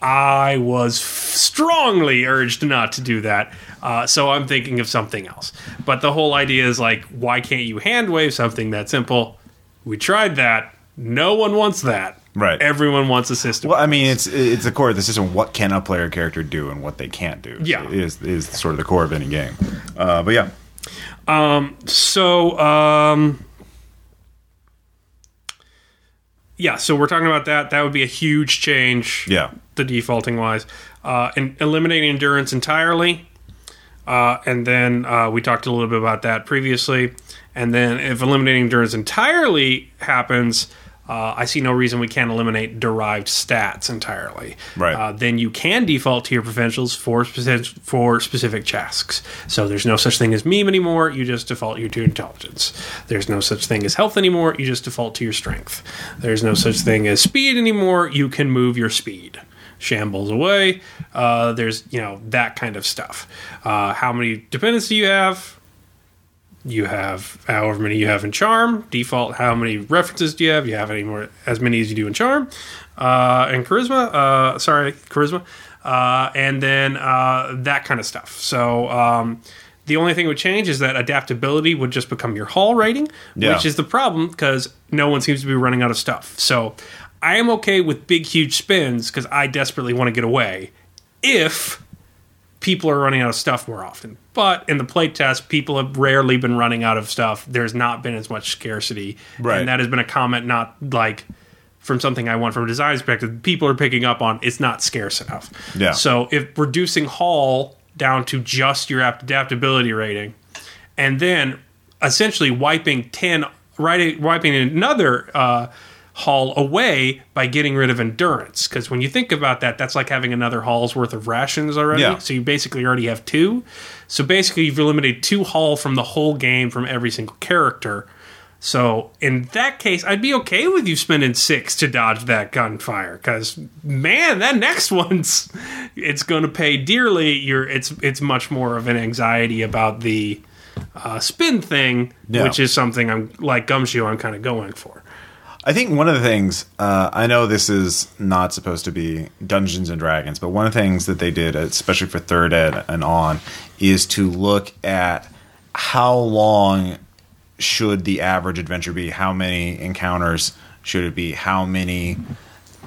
I was f- strongly urged not to do that, uh, so I'm thinking of something else. But the whole idea is like, why can't you hand wave something that simple? We tried that. No one wants that. Right. Everyone wants a system. Well, I mean, it's it's the core of the system. What can a player character do and what they can't do? Yeah. is is sort of the core of any game. Uh, but yeah, Um. So, um, yeah, so we're talking about that. That would be a huge change. yeah, The defaulting wise, uh, and eliminating endurance entirely. Uh, and then uh, we talked a little bit about that previously. And then if eliminating endurance entirely happens, uh, I see no reason we can't eliminate derived stats entirely. Right. Uh, then you can default to your provincials for specific for specific tasks. So there's no such thing as meme anymore. You just default you to intelligence. There's no such thing as health anymore. You just default to your strength. There's no such thing as speed anymore. You can move your speed. Shambles away. Uh, there's you know that kind of stuff. Uh, how many dependents do you have? You have however many you have in charm. Default how many references do you have? You have any more as many as you do in charm. Uh, and charisma uh, sorry charisma. Uh, and then uh, that kind of stuff. So um, the only thing would change is that adaptability would just become your haul rating Yeah. which is the problem because no one seems to be running out of stuff. So i am okay with big huge spins because i desperately want to get away. If people are running out of stuff more often. But in the playtest, people have rarely been running out of stuff. There's not been as much scarcity. Right. And that has been a comment not like from something I want from a design perspective. People are picking up on it's not scarce enough. Yeah. So if reducing haul down to just your ap- adaptability rating and then essentially wiping 10 right, wiping another uh, haul away by getting rid of endurance because when you think about that that's like having another haul's worth of rations already Yeah. so you basically already have two so basically you've eliminated two haul from the whole game from every single character So in that case, I'd be okay with you spending six to dodge that gunfire, because man, that next <laughs> one's it's going to pay dearly. You're it's it's much more of an anxiety about the uh, spin thing, Yeah. which is something I'm like Gumshoe. I'm kind of going for. I think one of the things uh, I know this is not supposed to be Dungeons and Dragons, but one of the things that they did, especially for third ed and on, is to look at how long should the average adventure be? How many encounters should it be? How many?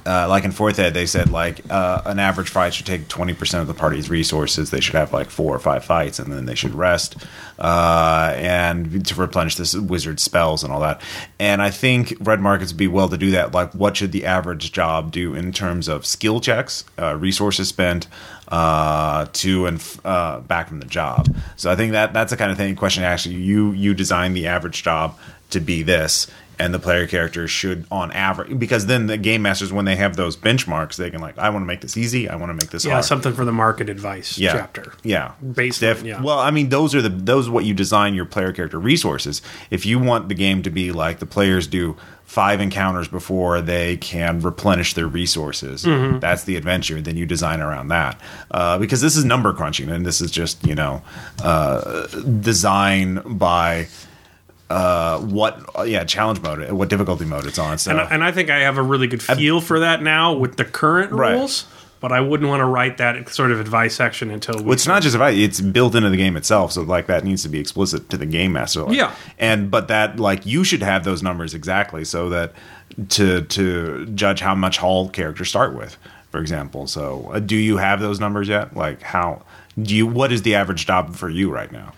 Uh, like in fourth ed, they said like uh, an average fight should take twenty percent of the party's resources. They should have like four or five fights, and then they should rest uh, and to replenish this wizard spells and all that. And I think red markets would be well to do that. Like, what should the average job do in terms of skill checks, uh, resources spent uh, to and f- uh, back from the job? So I think that that's the kind of thing question. Actually, you you design the average job to be this and the player character should on average because then the game masters when they have those benchmarks they can like i want to make this easy i want to make this Yeah, hard something for the market advice yeah chapter. yeah Baseline, yeah. well i mean those are the those are what you design your player character resources if you want the game to be like the players do five encounters before they can replenish their resources Mm-hmm. that's the adventure then you design around that uh, because this is number crunching and this is just you know uh, design by uh, what uh, yeah challenge mode what difficulty mode it's on so And, and I think I have a really good feel for that now with the current Right. rules, but I wouldn't want to write that sort of advice section until we Well, it's not just about it's built into the game itself, so like that needs to be explicit to the game master. Like, Yeah. and but that like you should have those numbers exactly so that to to judge how much haul characters start with, for example. So uh, do you have those numbers yet? Like how do you? What is the average job for you right now?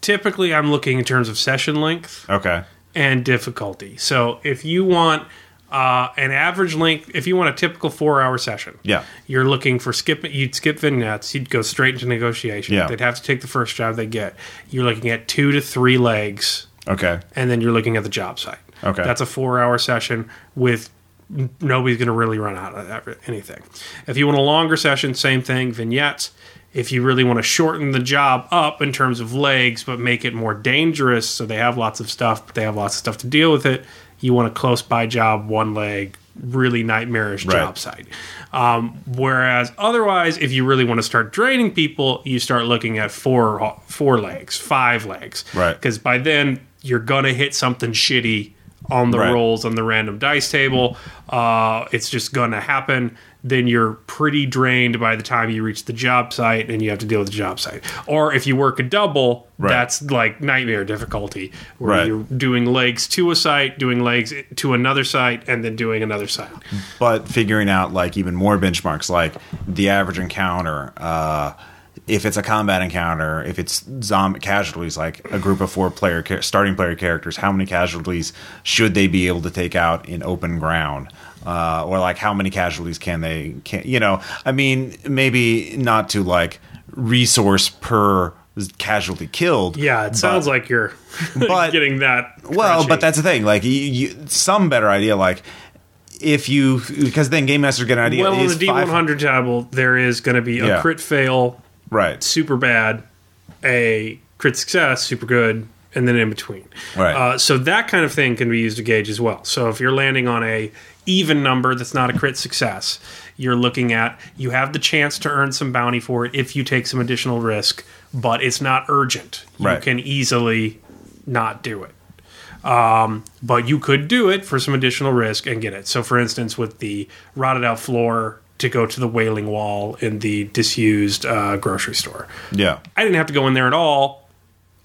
Typically I'm looking in terms of session length Okay, and difficulty. So if you want uh, an average length, if you want a typical four hour session, Yeah. you're looking for skip. You'd skip vignettes. You'd go straight into negotiation. Yeah. They'd have to take the first job they get. You're looking at two to three legs, okay, and then you're looking at the job site. Okay. that's a four hour session with nobody's going to really run out of that, anything. If you want a longer session, same thing, vignettes. If you really want to shorten the job up in terms of legs, but make it more dangerous, so they have lots of stuff, but they have lots of stuff to deal with it, you want a close by job, one leg, really nightmarish Right. job site. Um, whereas otherwise, if you really want to start draining people, you start looking at four four legs, five legs, Right. Because by then you're gonna hit something shitty on the Right. rolls on the random dice table. Uh, it's just gonna happen. Then you're pretty drained by the time you reach the job site, and you have to deal with the job site. Or if you work a double, Right. that's like nightmare difficulty, where Right. you're doing legs to a site, doing legs to another site, and then doing another site. but figuring out like even more benchmarks, like the average encounter. Uh, if it's a combat encounter, if it's zombie casualties, like a group of four player starting player characters, how many casualties should they be able to take out in open ground? Uh, or like how many casualties can they can you know? I mean, maybe not to like resource per casualty killed. Yeah, it sounds like you're <laughs> but- getting that. Well, crunchy. but that's the thing. Like, you, you, some better idea. Like, if you because then game masters get an idea. well on the D100 table, there is going to be a Yeah. crit fail, right? super bad, a crit success, super good, and then in between. Right. Uh, so that kind of thing can be used to gauge as well. So if you're landing on a even number that's not a crit success, you're looking at you have the chance to earn some bounty for it if you take some additional risk, but it's not urgent. You Right. can easily not do it. Um, but you could do it for some additional risk and get it. So, for instance, with the rotted out floor to go to the wailing wall in the disused uh, grocery store, Yeah. I didn't have to go in there at all.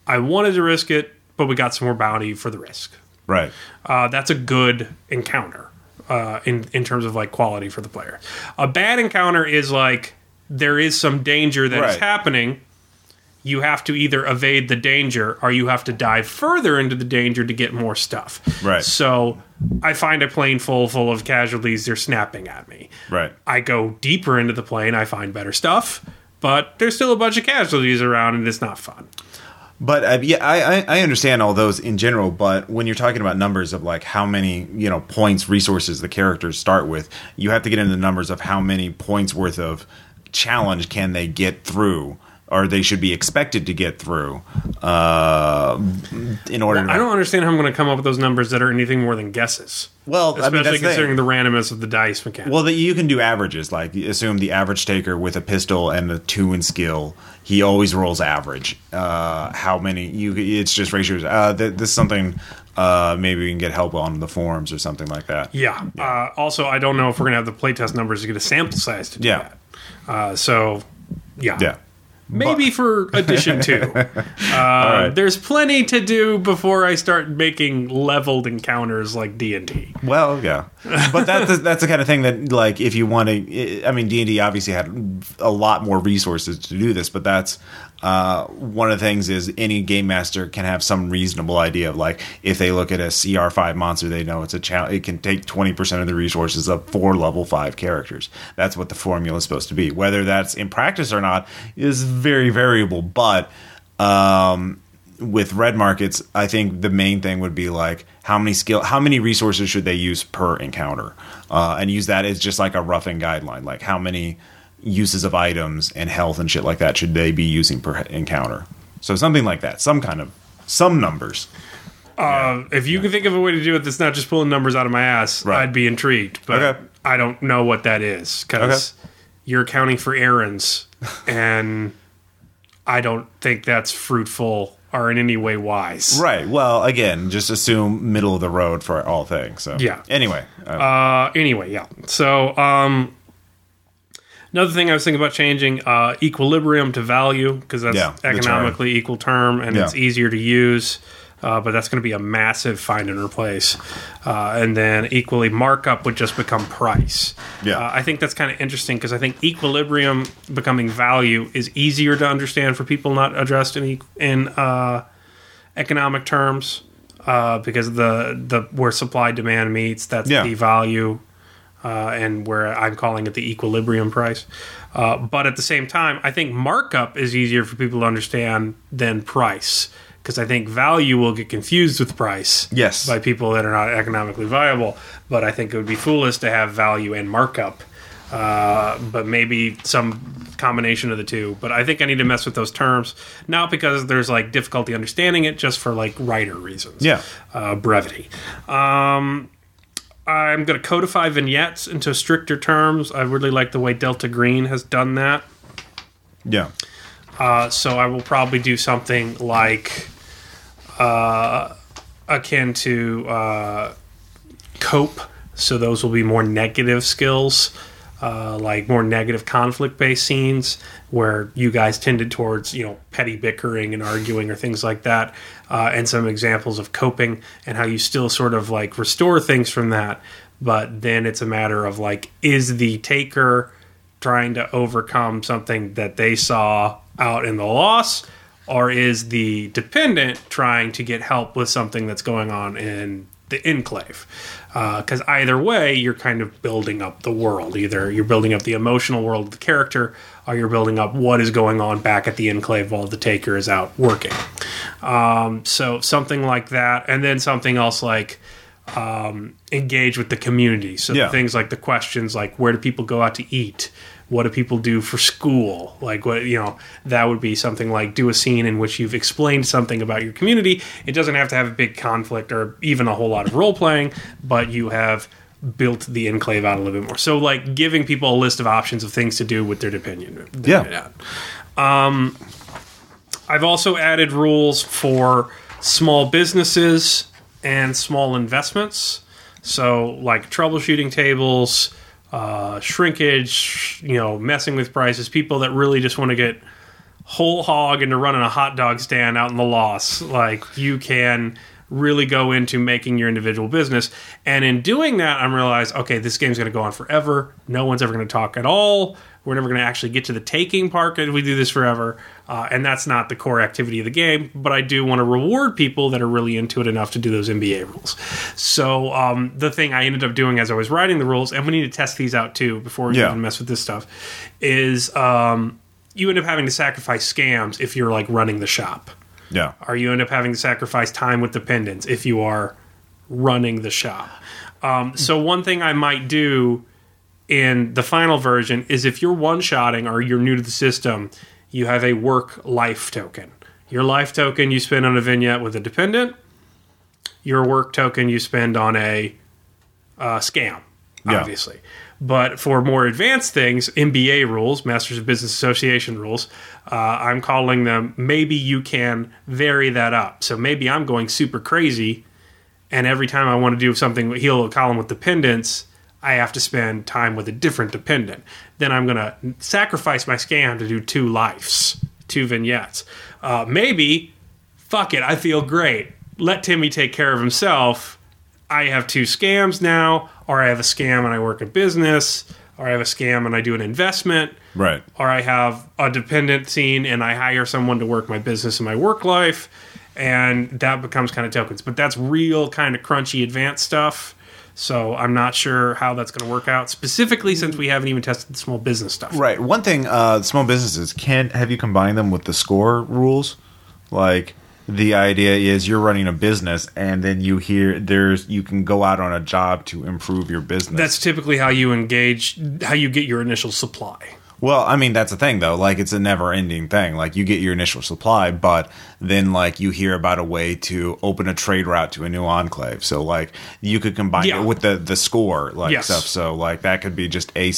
I wanted to risk it, but we got some more bounty for the risk. Right. Uh, that's a good encounter uh, in in terms of like quality for the player. A bad encounter is like there is some danger that is Right. happening. You have to either evade the danger or you have to dive further into the danger to get more stuff. Right. So I find a plane full full of casualties. They're snapping at me. Right. I go deeper into the plane. I find better stuff, but there's still a bunch of casualties around, and it's not fun. But uh, yeah, I, I I understand all those in general. But when you're talking about numbers of like how many you know points resources the characters start with, you have to get into the numbers of how many points worth of challenge can they get through or they should be expected to get through uh, in order. to I don't understand how I'm going to come up with those numbers that are anything more than guesses. Well, I mean, Especially that's the considering the randomness of the dice mechanic. Well, that you can do averages. Like assume the average taker with a pistol and a two in skill, he always rolls average. Uh, how many? You? It's just ratios. Uh, th- this is something. Uh, maybe we can get help on the forums or something like that. yeah. Uh, also, I don't know if we're going to have the playtest numbers to get a sample size to do Yeah. that. Uh, so, yeah. Yeah. Maybe for edition two. Uh, There's plenty to do before I start making leveled encounters like D and D. Well, yeah, but that's that's the kind of thing that, like, if you want to, I mean, D and D obviously had a lot more resources to do this, but that's uh, one of the things is any game master can have some reasonable idea of like if they look at a CR five monster, they know it's a challenge. It can take twenty percent of the resources of four level five characters. That's what the formula is supposed to be. Whether that's in practice or not is very variable, but. Um, with red markets, I think the main thing would be like how many skill, how many resources should they use per encounter, uh, and use that as just like a roughing guideline. Like how many uses of items and health and shit like that should they be using per encounter? So something like that, some kind of some numbers. Uh, if you can think of a way to do it that's not just pulling numbers out of my ass, Right. I'd be intrigued. But Okay. I don't know what that is because you're accounting for errands, <laughs> and I don't think that's fruitful or in any way wise. Right. Well, again, just assume middle of the road for all things. So Yeah. Anyway, uh, Uh, anyway, yeah. So, um, another thing I was thinking about changing uh, equilibrium to value because that's Yeah, economically equal term and it's easier to use. Uh, but that's going to be a massive find and replace, uh, and then equally markup would just become price. Yeah. uh, I think that's kind of interesting because I think equilibrium becoming value is easier to understand for people not addressed in in uh, economic terms uh, because the the where supply demand meets that's Yeah. the value uh, and where I'm calling it the equilibrium price. Uh, but at the same time, I think markup is easier for people to understand than price because I think value will get confused with price. Yes. by people that are not economically viable. But I think it would be foolish to have value and markup. Uh, but maybe some combination of the two. But I think I need to mess with those terms, not because there's like difficulty understanding it, just for like writer reasons yeah. uh, brevity. Um, I'm going to codify vignettes into stricter terms. I really like the way Delta Green has done that. Yeah. Uh, so I will probably do something like uh, akin to uh, cope. So those will be more negative skills, uh, like more negative conflict based scenes where you guys tended towards you know petty bickering and arguing or things like that, uh, and some examples of coping and how you still sort of like restore things from that. But then it's a matter of like, is the taker trying to overcome something that they saw out in the loss, or is the dependent trying to get help with something that's going on in the enclave? Because either way, you're kind of building up the world. Either you're building up the emotional world of the character, or you're building up what is going on back at the enclave while the taker is out working. Um, so something like that, and then something else like um, engage with the community. So Yeah. things like the questions like where do people go out to eat? What do people do for school? Like what you know, that would be something like do a scene in which you've explained something about your community. It doesn't have to have a big conflict or even a whole lot of role playing, but you have built the enclave out a little bit more. So like giving people a list of options of things to do with their opinion. Yeah. Um, I've also added rules for small businesses and small investments. So, like troubleshooting tables, uh, shrinkage, you know, messing with prices, people that really just want to get whole hog into running a hot dog stand out in the loss. Like, you can really go into making your individual business. And in doing that, I'm realized, okay, this game's going to go on forever. No one's ever going to talk at all. We're never going to actually get to the taking part if we do this forever. Uh, and that's not the core activity of the game. But I do want to reward people that are really into it enough to do those NBA rules. So um, the thing I ended up doing as I was writing the rules, and we need to test these out too before we Yeah. even mess with this stuff, is um, you end up having to sacrifice scams if you're like running the shop Yeah. or you end up having to sacrifice time with dependents if you are running the shop. Um, so one thing I might do in the final version is if you're one shotting or you're new to the system, you have a work life token. Your life token you spend on a vignette with a dependent. Your work token you spend on a uh, scam, Yeah. obviously. But for more advanced things, MBA rules, Masters of Business Association rules, uh, I'm calling them. Maybe you can vary that up. So maybe I'm going super crazy, and every time I want to do something with heal a column with dependents, I have to spend time with a different dependent. Then I'm going to sacrifice my scam to do two lives, two vignettes. Uh, maybe, fuck it, I feel great. Let Timmy take care of himself. I have two scams now, or I have a scam and I work a business, or I have a scam and I do an investment, Right. or I have a dependent scene and I hire someone to work my business and my work life, and that becomes kind of tokens. But that's real kind of crunchy advanced stuff. So I'm not sure how that's going to work out specifically since we haven't even tested the small business stuff. Right. One thing, uh, small businesses can have you combine them with the score rules, like the idea is you're running a business and then you hear there's you can go out on a job to improve your business. That's typically how you engage, how you get your initial supply. Well, I mean that's the thing though. Like it's a never ending thing. Like you get your initial supply, but then like you hear about a way to open a trade route to a new enclave. So like you could combine Yeah. it with the the score like Yes. stuff. So like that could be just a,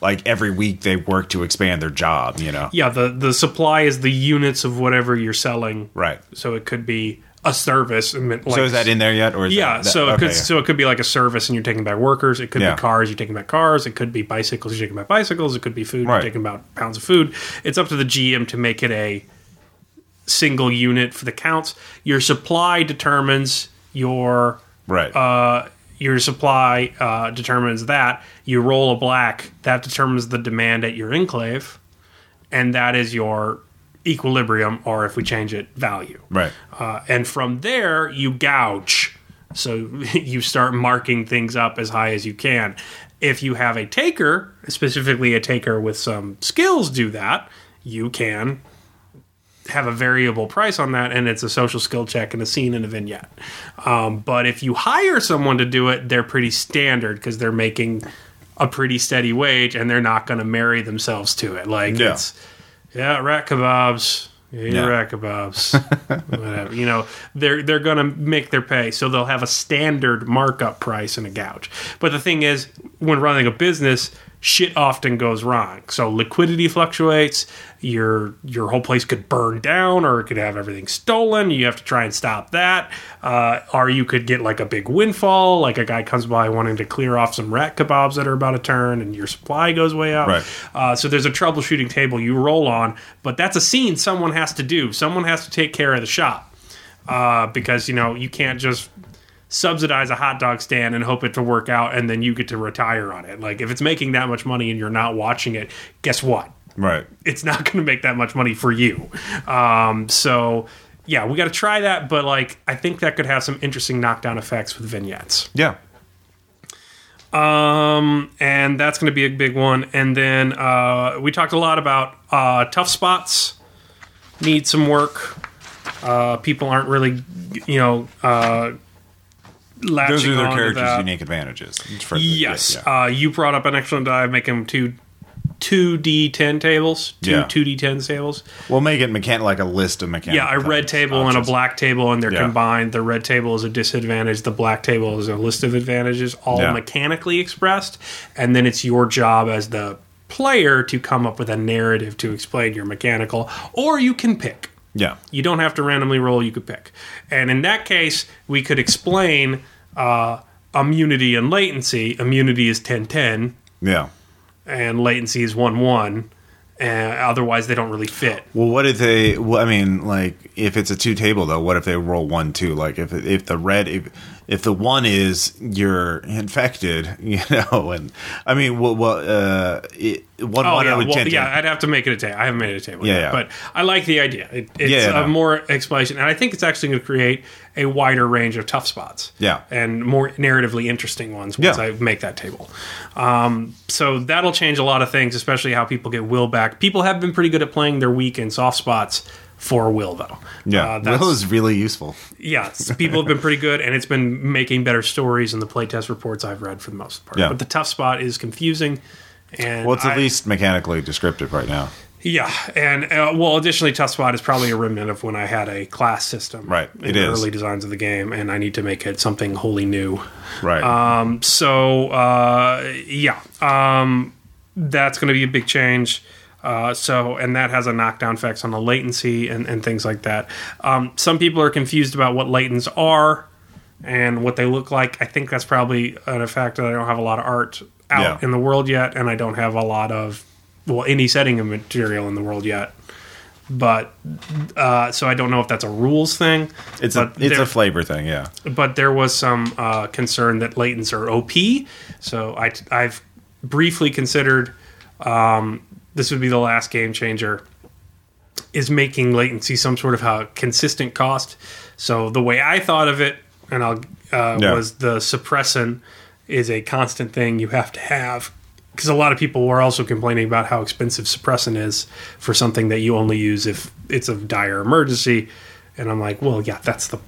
like every week they work to expand their job. You know. Yeah, the the supply is the units of whatever you're selling. Right. So it could be a service. Like, so is that in there yet, or is Yeah, that, that- so it okay. could so it could be like a service, and you're taking back workers. It could Yeah. be cars, you're taking back cars. It could be bicycles, you're taking back bicycles. It could be food, Right. you're taking about pounds of food. It's up to the GM to make it a single unit for the counts. Your supply determines your right? uh, your supply uh, determines that. You roll a black, that determines the demand at your enclave, and that is your equilibrium, or if we change it, value. right. Uh, and from there, you gouge. So <laughs> you start marking things up as high as you can. If you have a taker, specifically a taker with some skills, do that, you can have a variable price on that, and it's a social skill check and a scene and a vignette. Um, but if you hire someone to do it, they're pretty standard because they're making a pretty steady wage and they're not going to marry themselves to it. Like Yeah. it's yeah, rat kebabs. Yeah, Yeah. rat kebabs. <laughs> Whatever. You know, they're they're gonna make their pay. So they'll have a standard markup price and a gouge. But the thing is, when running a business, shit often goes wrong. So liquidity fluctuates, your your whole place could burn down or it could have everything stolen. You have to try and stop that. Uh, or you could get like a big windfall, like a guy comes by wanting to clear off some rat kebabs that are about to turn and your supply goes way up. Right. Uh, so there's a troubleshooting table you roll on, but that's a scene someone has to do. Someone has to take care of the shop uh, because you know you can't just subsidize a hot dog stand and hope it to work out and then you get to retire on it. Like if it's making that much money and you're not watching it, guess what? Right. It's not going to make that much money for you. Um, so yeah, we got to try that, but like I think that could have some interesting knockdown effects with vignettes. Yeah. Um, and that's going to be a big one. And then uh, we talked a lot about uh, tough spots need some work. Uh, people aren't really, you know, uh, latching Those are their characters' unique advantages. For Yes, yeah, yeah. Uh, you brought up an excellent dive, making two two D ten tables, two Yeah. two D ten tables. We'll make it mechan- like a list of mechanics. Yeah, a red table and a black table, and they're Yeah. combined. The red table is a disadvantage. The black table is a list of advantages, all Yeah. mechanically expressed. And then it's your job as the player to come up with a narrative to explain your mechanical, or you can pick. Yeah. You don't have to randomly roll, you could pick. And in that case, we could explain uh, immunity and latency. Immunity is 1010, Yeah. and latency is 1 1. And otherwise, they don't really fit. Well, what if they? Well, I mean, like, if it's a two table though, what if they roll one two? Like, if if the red, if if the one is you're infected, <laughs> you know, and I mean, well, well uh, it, one Oh one yeah, would well, yeah. I'd have to make it a table. I haven't made it a table Yeah, yet, yeah. but I like the idea. It, it's Yeah, yeah, a no. more explanation, and I think it's actually going to create a wider range of tough spots. Yeah. and more narratively interesting ones once. I make that table. Um, so that'll change a lot of things, especially how people get will back. People have been pretty good at playing their weak and soft spots for will, though. yeah, Uh, will is really useful. yeah, it's- people have been pretty good, and it's been making better stories in the playtest reports I've read for the most part. Yeah. But the tough spot is confusing, and Well, it's at I- least mechanically descriptive right now. Yeah, and uh, well, additionally, Tough Spot is probably a remnant of when I had a class system. Right, in it the is. early designs of the game, and I need to make it something wholly new. Right. Um, so uh, yeah, um, that's going to be a big change. Uh, so and that has a knockdown effects on the latency and, and things like that. Um, some people are confused about what latents are and what they look like. I think that's probably an effect that I don't have a lot of art out Yeah. in the world yet, and I don't have a lot of well any setting of material in the world yet. But uh, so I don't know if that's a rules thing. it's a it's there- a flavor thing, yeah. but there was some uh, concern that latents are OP. So I, I've briefly considered um, this would be the last game changer. Is making latency some sort of a consistent cost. So the way I thought of it, and I'll uh, Yeah. was the suppressant is a constant thing you have to have because a lot of people were also complaining about how expensive suppressant is for something that you only use if it's a dire emergency. And I'm like, well, yeah, that's the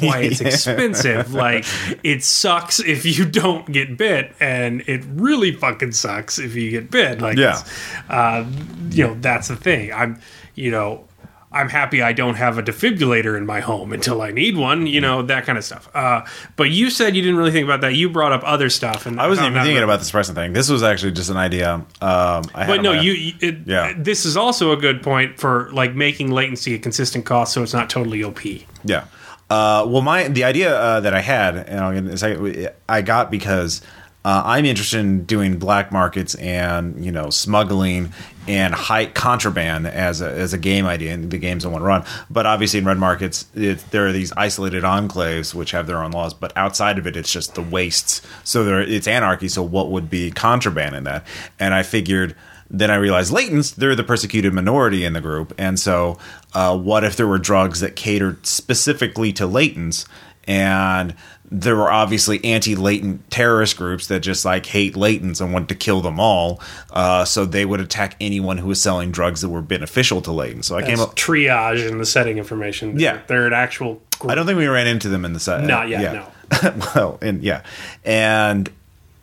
why it's <laughs> expensive. Like, it sucks if you don't get bit, and it really fucking sucks if you get bit. Like, Yeah. uh, you know, that's the thing. I'm, you know, I'm happy I don't have a defibrillator in my home until I need one. You know, that kind of stuff. Uh, but you said you didn't really think about that. You brought up other stuff, and I wasn't even thinking really- about the suppressant thing. This was actually just an idea. Um, I But no, you- It, Yeah. This is also a good point for like making latency a consistent cost, so it's not totally OP. Yeah. Uh, well, my the idea uh, that I had, and a second, I got because uh, I'm interested in doing black markets and you know smuggling and high contraband as a as a game idea in the games I want to run. But obviously, in red markets, it, there are these isolated enclaves which have their own laws. But outside of it, it's just the wastes. So there, it's anarchy. So what would be contraband in that? And I figured then I realized latents, they're the persecuted minority in the group. And so, uh, what if there were drugs that catered specifically to latents? And there were obviously anti latent terrorist groups that just like hate latents and want to kill them all. Uh, so they would attack anyone who was selling drugs that were beneficial to latents. So I came It's up. triage in the setting information. Yeah. they're an actual. Group. I don't think we ran into them in the set. Not yet, yeah. <laughs> well, and yeah, and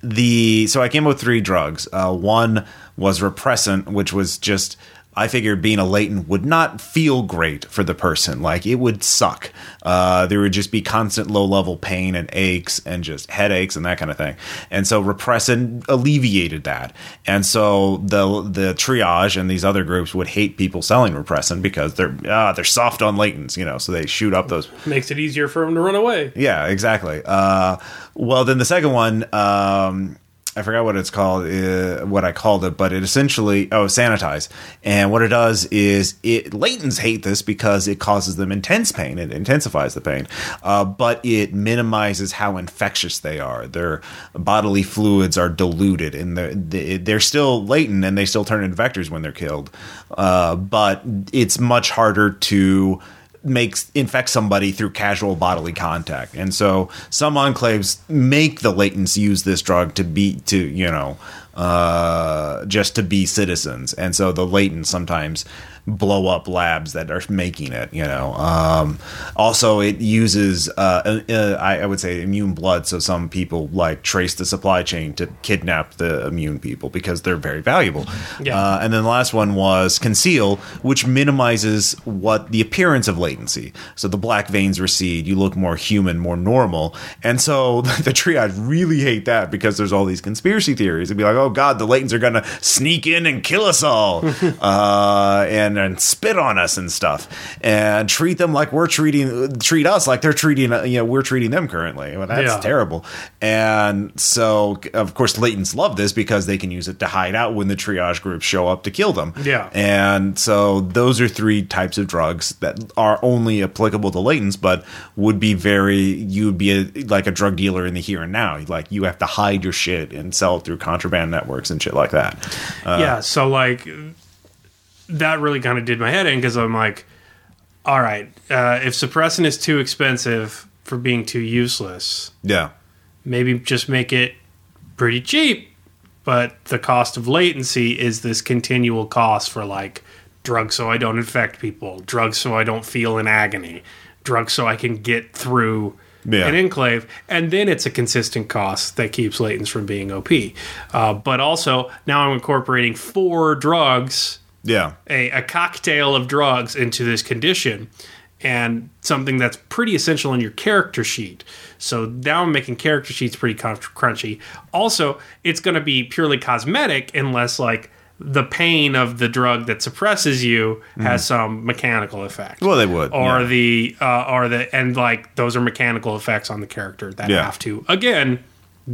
the so I came up with three drugs. Uh, one was repressant, which was just I figured being a latent would not feel great for the person. Like it would suck. Uh, there would just be constant low level pain and aches and just headaches and that kind of thing. And so repressant alleviated that. And so the the triage and these other groups would hate people selling repressant because they're ah, they're soft on latents, you know. So they shoot up those Makes it easier for them to run away. yeah, exactly. Uh, well, then the second one, um, I forgot what it's called, uh, what I called it, but it essentially oh sanitize. And what it does is it latents hate this because it causes them intense pain. It intensifies the pain, uh, but it minimizes how infectious they are. Their bodily fluids are diluted, and they're they're still latent, and they still turn into vectors when they're killed. Uh, but it's much harder to makes infect somebody through casual bodily contact. And so some enclaves make the latents use this drug to be to, you know, uh, just to be citizens. And so the latents sometimes blow up labs that are making it, you know. Um, also it uses uh, uh, I, I would say immune blood so some people like trace the supply chain to kidnap the immune people because they're very valuable. Yeah. Uh, and then the last one was conceal, which minimizes what the appearance of latency. So the black veins recede, you look more human, more normal. And so <laughs> the triage really hate that because there's all these conspiracy theories. It'd be like, oh god, the latents are gonna sneak in and kill us all, <laughs> uh, and and spit on us and stuff, and treat them like we're treating treat us like they're treating you know we're treating them currently. Well, that's Yeah. terrible. And so, of course, latents love this because they can use it to hide out when the triage groups show up to kill them. Yeah. And so, those are three types of drugs that are only applicable to latents, but would be very, you would be a, like a drug dealer in the here and now. Like, you have to hide your shit and sell it through contraband networks and shit like that. Uh, yeah, so like that really kind of did my head in because I'm like, all right, uh, if suppressant is too expensive for being too useless, Yeah. maybe just make it pretty cheap. But the cost of latency is this continual cost for like drugs so I don't infect people, drugs so I don't feel in agony, drugs so I can get through Yeah. an enclave. And then it's a consistent cost that keeps latents from being OP. Uh, but also, now I'm incorporating four drugs Yeah. a, a cocktail of drugs into this condition and something that's pretty essential in your character sheet. So now I'm making character sheets pretty crunchy. Also, it's going to be purely cosmetic unless like the pain of the drug that suppresses you has some mechanical effect. Well, they would, Or yeah. the uh, or the and like those are mechanical effects on the character that Yeah. have to again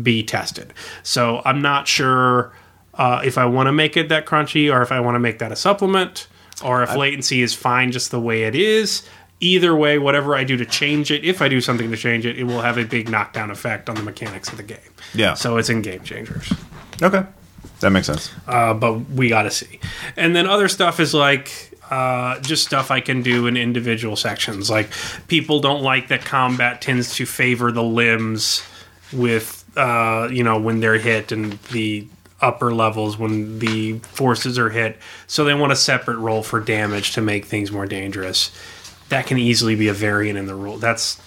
be tested. So I'm not sure uh, if I want to make it that crunchy or if I want to make that a supplement or if latency is fine just the way it is. Either way, whatever I do to change it, if I do something to change it, it will have a big knockdown effect on the mechanics of the game. Yeah. So it's in game changers Okay. That makes sense. uh, but we got to see. And then other stuff is like uh, just stuff I can do in individual sections. Like people don't like that combat tends to favor the limbs with uh, you know when they're hit and the upper levels when the forces are hit. So they want a separate roll for damage to make things more dangerous. That can easily be a variant in the rule. That's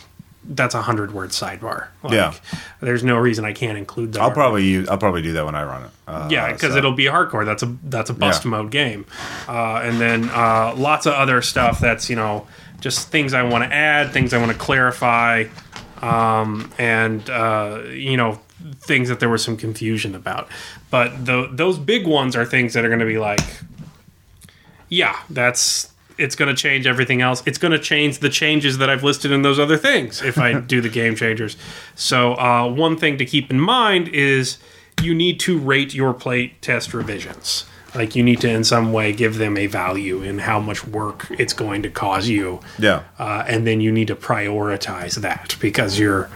that's a hundred word sidebar. Like, Yeah. There's no reason I can't include that. I'll probably use, I'll probably do that when I run it. Uh, Yeah, because so- it'll be hardcore. That's a that's a bust Yeah. mode game, uh, and then uh, lots of other stuff that's you know just things I want to add, things I want to clarify, um, and uh, you know things that there was some confusion about. But tho- those big ones are things that are going to be like, yeah, that's it's going to change everything else. It's going to change the changes that I've listed in those other things if I <laughs> do the game changers. So uh, one thing to keep in mind is you need to rate your playtest revisions. Like you need to in some way give them a value in how much work it's going to cause you. Yeah. Uh, and then you need to prioritize that because you're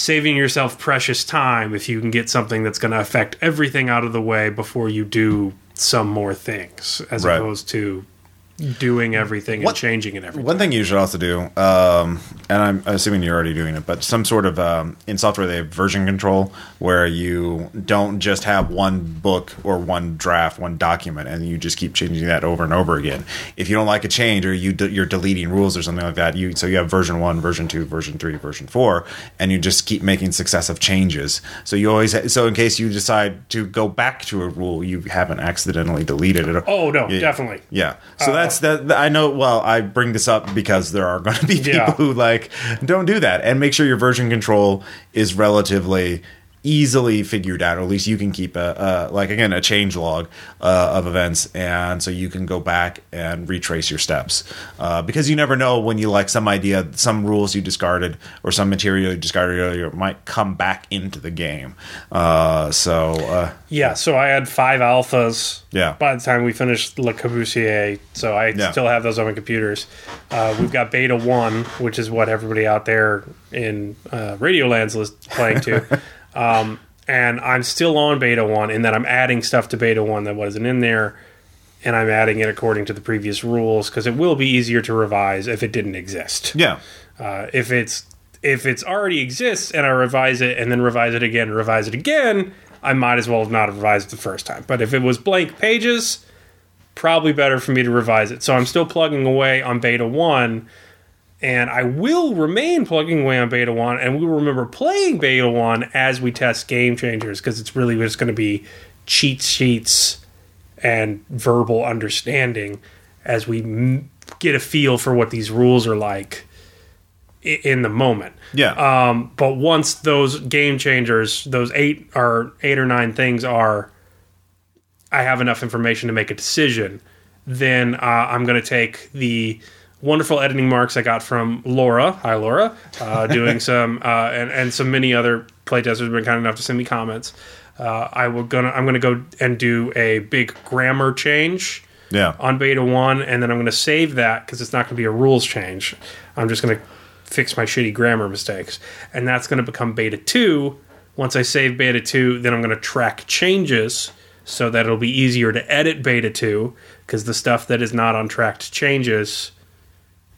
saving yourself precious time if you can get something that's going to affect everything out of the way before you do some more things as Right. opposed to doing everything What- and changing it every One thing you should also do, um, and I'm assuming you're already doing it, but some sort of um, in software they have version control where you don't just have one book or one draft, one document, and you just keep changing that over and over again. If you don't like a change or you de- you're deleting rules or something like that, you so you have version one, version two, version three, version four, and you just keep making successive changes. So you always ha- so in case you decide to go back to a rule, you haven't accidentally deleted it. Oh no, Yeah. definitely. Yeah. So that's that. I know. Well, I bring this up because there are going to be people Yeah. who like don't do that, and make sure your version control is relatively easily figured out. Or at least you can keep a, a like again a change log uh, of events, and so you can go back and retrace your steps uh, because you never know when you like some idea, some rules you discarded or some material you discarded earlier might come back into the game. Uh, so uh, Yeah, so I had five alphas. Yeah. By the time we finished Le Corbusier, so I Yeah. still have those on my computers. Uh, we've got Beta One, which is what everybody out there in uh, Radioland's list playing to. <laughs> um, and I'm still on Beta One, in that I'm adding stuff to Beta One that wasn't in there, and I'm adding it according to the previous rules because it will be easier to revise if it didn't exist. yeah. Uh, if it's if it's already exists and I revise it and then revise it again, revise it again, I might as well have not revised it the first time. But if it was blank pages, probably better for me to revise it. So I'm still plugging away on beta one, and I will remain plugging away on beta one, and we will remember playing beta one as we test game changers because it's really just going to be cheat sheets and verbal understanding as we m- get a feel for what these rules are like i- in the moment. Yeah. Um, but once those game changers, those eight or eight or nine things are, I have enough information to make a decision. Then uh, I'm going to take the wonderful editing marks I got from Laura. Hi, Laura. Uh, <laughs> doing some uh, and and some many other playtesters have been kind enough to send me comments. Uh, I will gonna I'm gonna go and do a big grammar change yeah. on beta one, and then I'm going to save that because it's not going to be a rules change. I'm just going to fix my shitty grammar mistakes, and that's going to become beta two. Once I save beta two, then I'm going to track changes so that it'll be easier to edit beta two because the stuff that is not on tracked changes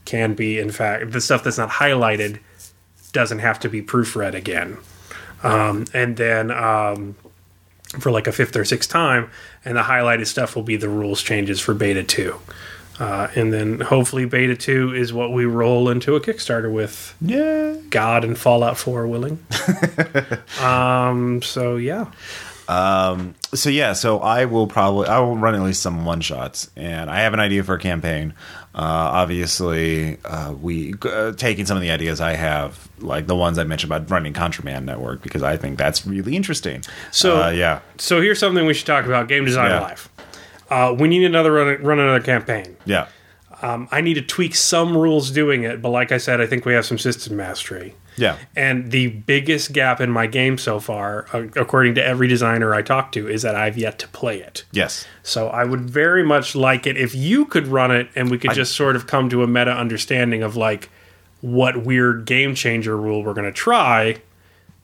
can be, in fact, the stuff that's not highlighted doesn't have to be proofread again. Um, and then um, for like a fifth or sixth time, and the highlighted stuff will be the rules changes for beta 2. Uh, and then hopefully beta 2 is what we roll into a Kickstarter with Yeah. God and Fallout 4 willing. <laughs> um, so yeah. Um, so yeah, so I will probably I will run at least some one shots, and I have an idea for a campaign. Uh, obviously, uh, we uh, taking some of the ideas I have, like the ones I mentioned about running Contraband Network, because I think that's really interesting. So- uh, yeah, So here's something we should talk about: game design Yeah. live. Uh, we need another run, run another campaign. yeah, Um, I need to tweak some rules doing it, but like I said, I think we have some system mastery. Yeah, And the biggest gap in my game so far, uh, according to every designer I talk to, is that I've yet to play it. yes, So I would very much like it if you could run it and we could just sort of come to a meta understanding of like what weird game changer rule we're going to try,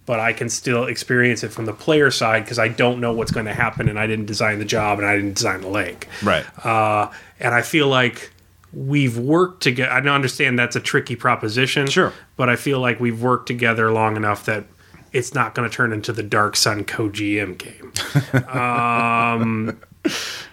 but I can still experience it from the player side because I don't know what's going to happen and I didn't design the job and I didn't design the lake. right. Uh, and I feel like we've worked together. I understand that's a tricky proposition. Sure. But I feel like we've worked together long enough that it's not going to turn into the Dark Sun co GM game. <laughs> um,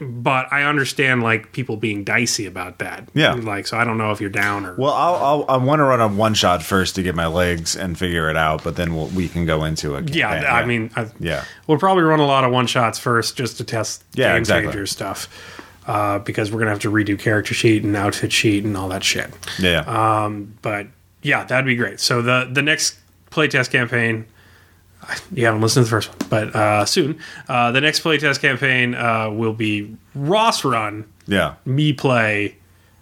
but I understand like people being dicey about that. Yeah. Like, so I don't know if you're down or. Well, I'll, I'll I want to run a one shot first to get my legs and figure it out, but then we'll, we can go into it. yeah, I mean, I, yeah, we'll probably run a lot of one shots first just to test Yeah, game exactly. changer stuff. Uh, because we're gonna have to redo character sheet and outfit sheet and all that shit. yeah. Um, but yeah, that'd be great. So the the next playtest campaign, you haven't listened to the first one, but uh, soon uh, the next playtest campaign uh, will be Ross run, yeah. me play,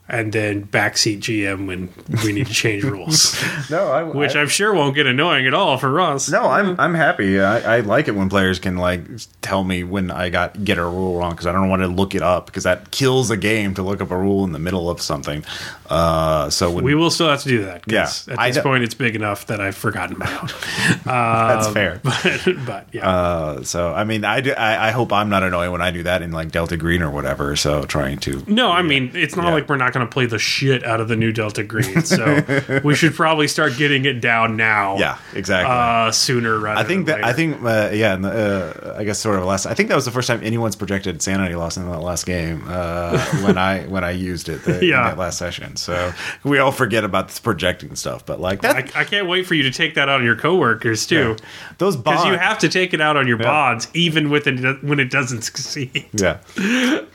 and then backseat GM when we need to change rules, <laughs> No, I, which I'm sure won't get annoying at all for Ross. No, I'm I'm happy. I, I like it when players can like tell me when I got get a rule wrong because I don't want to look it up because that kills a game to look up a rule in the middle of something. Uh, so when, We will still have to do that. Yeah, at this point, it's big enough that I've forgotten about. <laughs> that's fair. <laughs> but, but yeah, Uh, so I mean, I, do, I I hope I'm not annoying when I do that in like Delta Green or whatever. So trying to No, I mean it's not Yeah. like we're not going to play the shit out of the new Delta Green. So we <laughs> should probably start getting it down now. yeah, exactly. Uh, sooner rather. I think than that I think uh, yeah, and, uh, I guess sort of last. I think that was the first time anyone's projected sanity loss in that last game uh, <laughs> when I when I used it the, in Yeah. that last session. So we all forget about this projecting stuff, but like that, I, I can't wait for you to take that out on your coworkers too, those because you have to take it out on your bonds even with it when it doesn't <laughs> succeed. Yeah.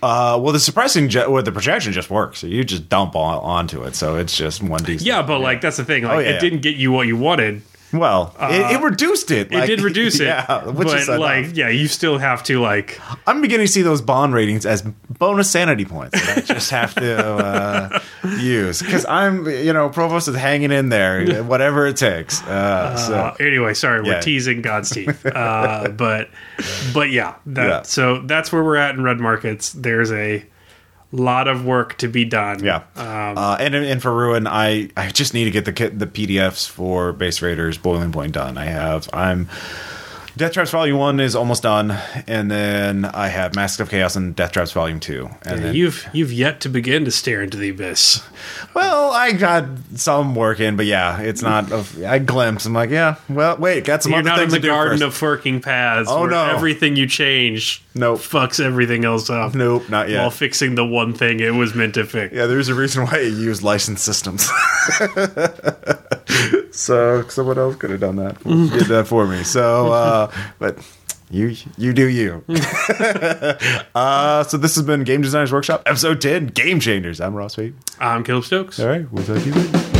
Uh, well, the suppressing ju- well, the projection just works. So you just dump on, onto it. So it's just one d. Yeah, but like that's the thing. Like Oh, yeah, it yeah. didn't get you what you wanted. Well, it, it reduced it. It did <laughs> reduce it. Yeah, which but is enough. like yeah, you still have to like I'm beginning to see those bond ratings as bonus sanity points that I just have to uh, use because I'm, you know, Provost is hanging in there, <laughs> whatever it takes. Uh, so Uh, anyway, sorry, Yeah. we're teasing God's teeth. <laughs> Uh, but but yeah, that, Yeah. so that's where we're at in red markets. There's a lot of work to be done. yeah, Um, uh, and and for Ruin, I I just need to get the the PDFs for Base Raiders Boiling Point done. I have I'm. Death Traps Volume One is almost done, and then I have Mask of Chaos and Death Traps Volume Two, and then you've you've yet to begin to stare into the abyss. Well, I got some work in, but yeah, it's not. I glimpse. I'm like, yeah. Well, wait, got some You're other not in the to garden of forking paths. Oh, where no. Everything you change, Nope. fucks everything else up. Nope, not yet. While fixing the one thing it was meant to fix. yeah, there's a reason why you use licensed systems. <laughs> so someone else could have done that. <laughs> Did that for me. So, uh, but you you do you. <laughs> <laughs> uh, so this has been Game Designers Workshop, episode ten, Game Changers. I'm Ross Payton. I'm Caleb Stokes. All right, we'll talk to you later.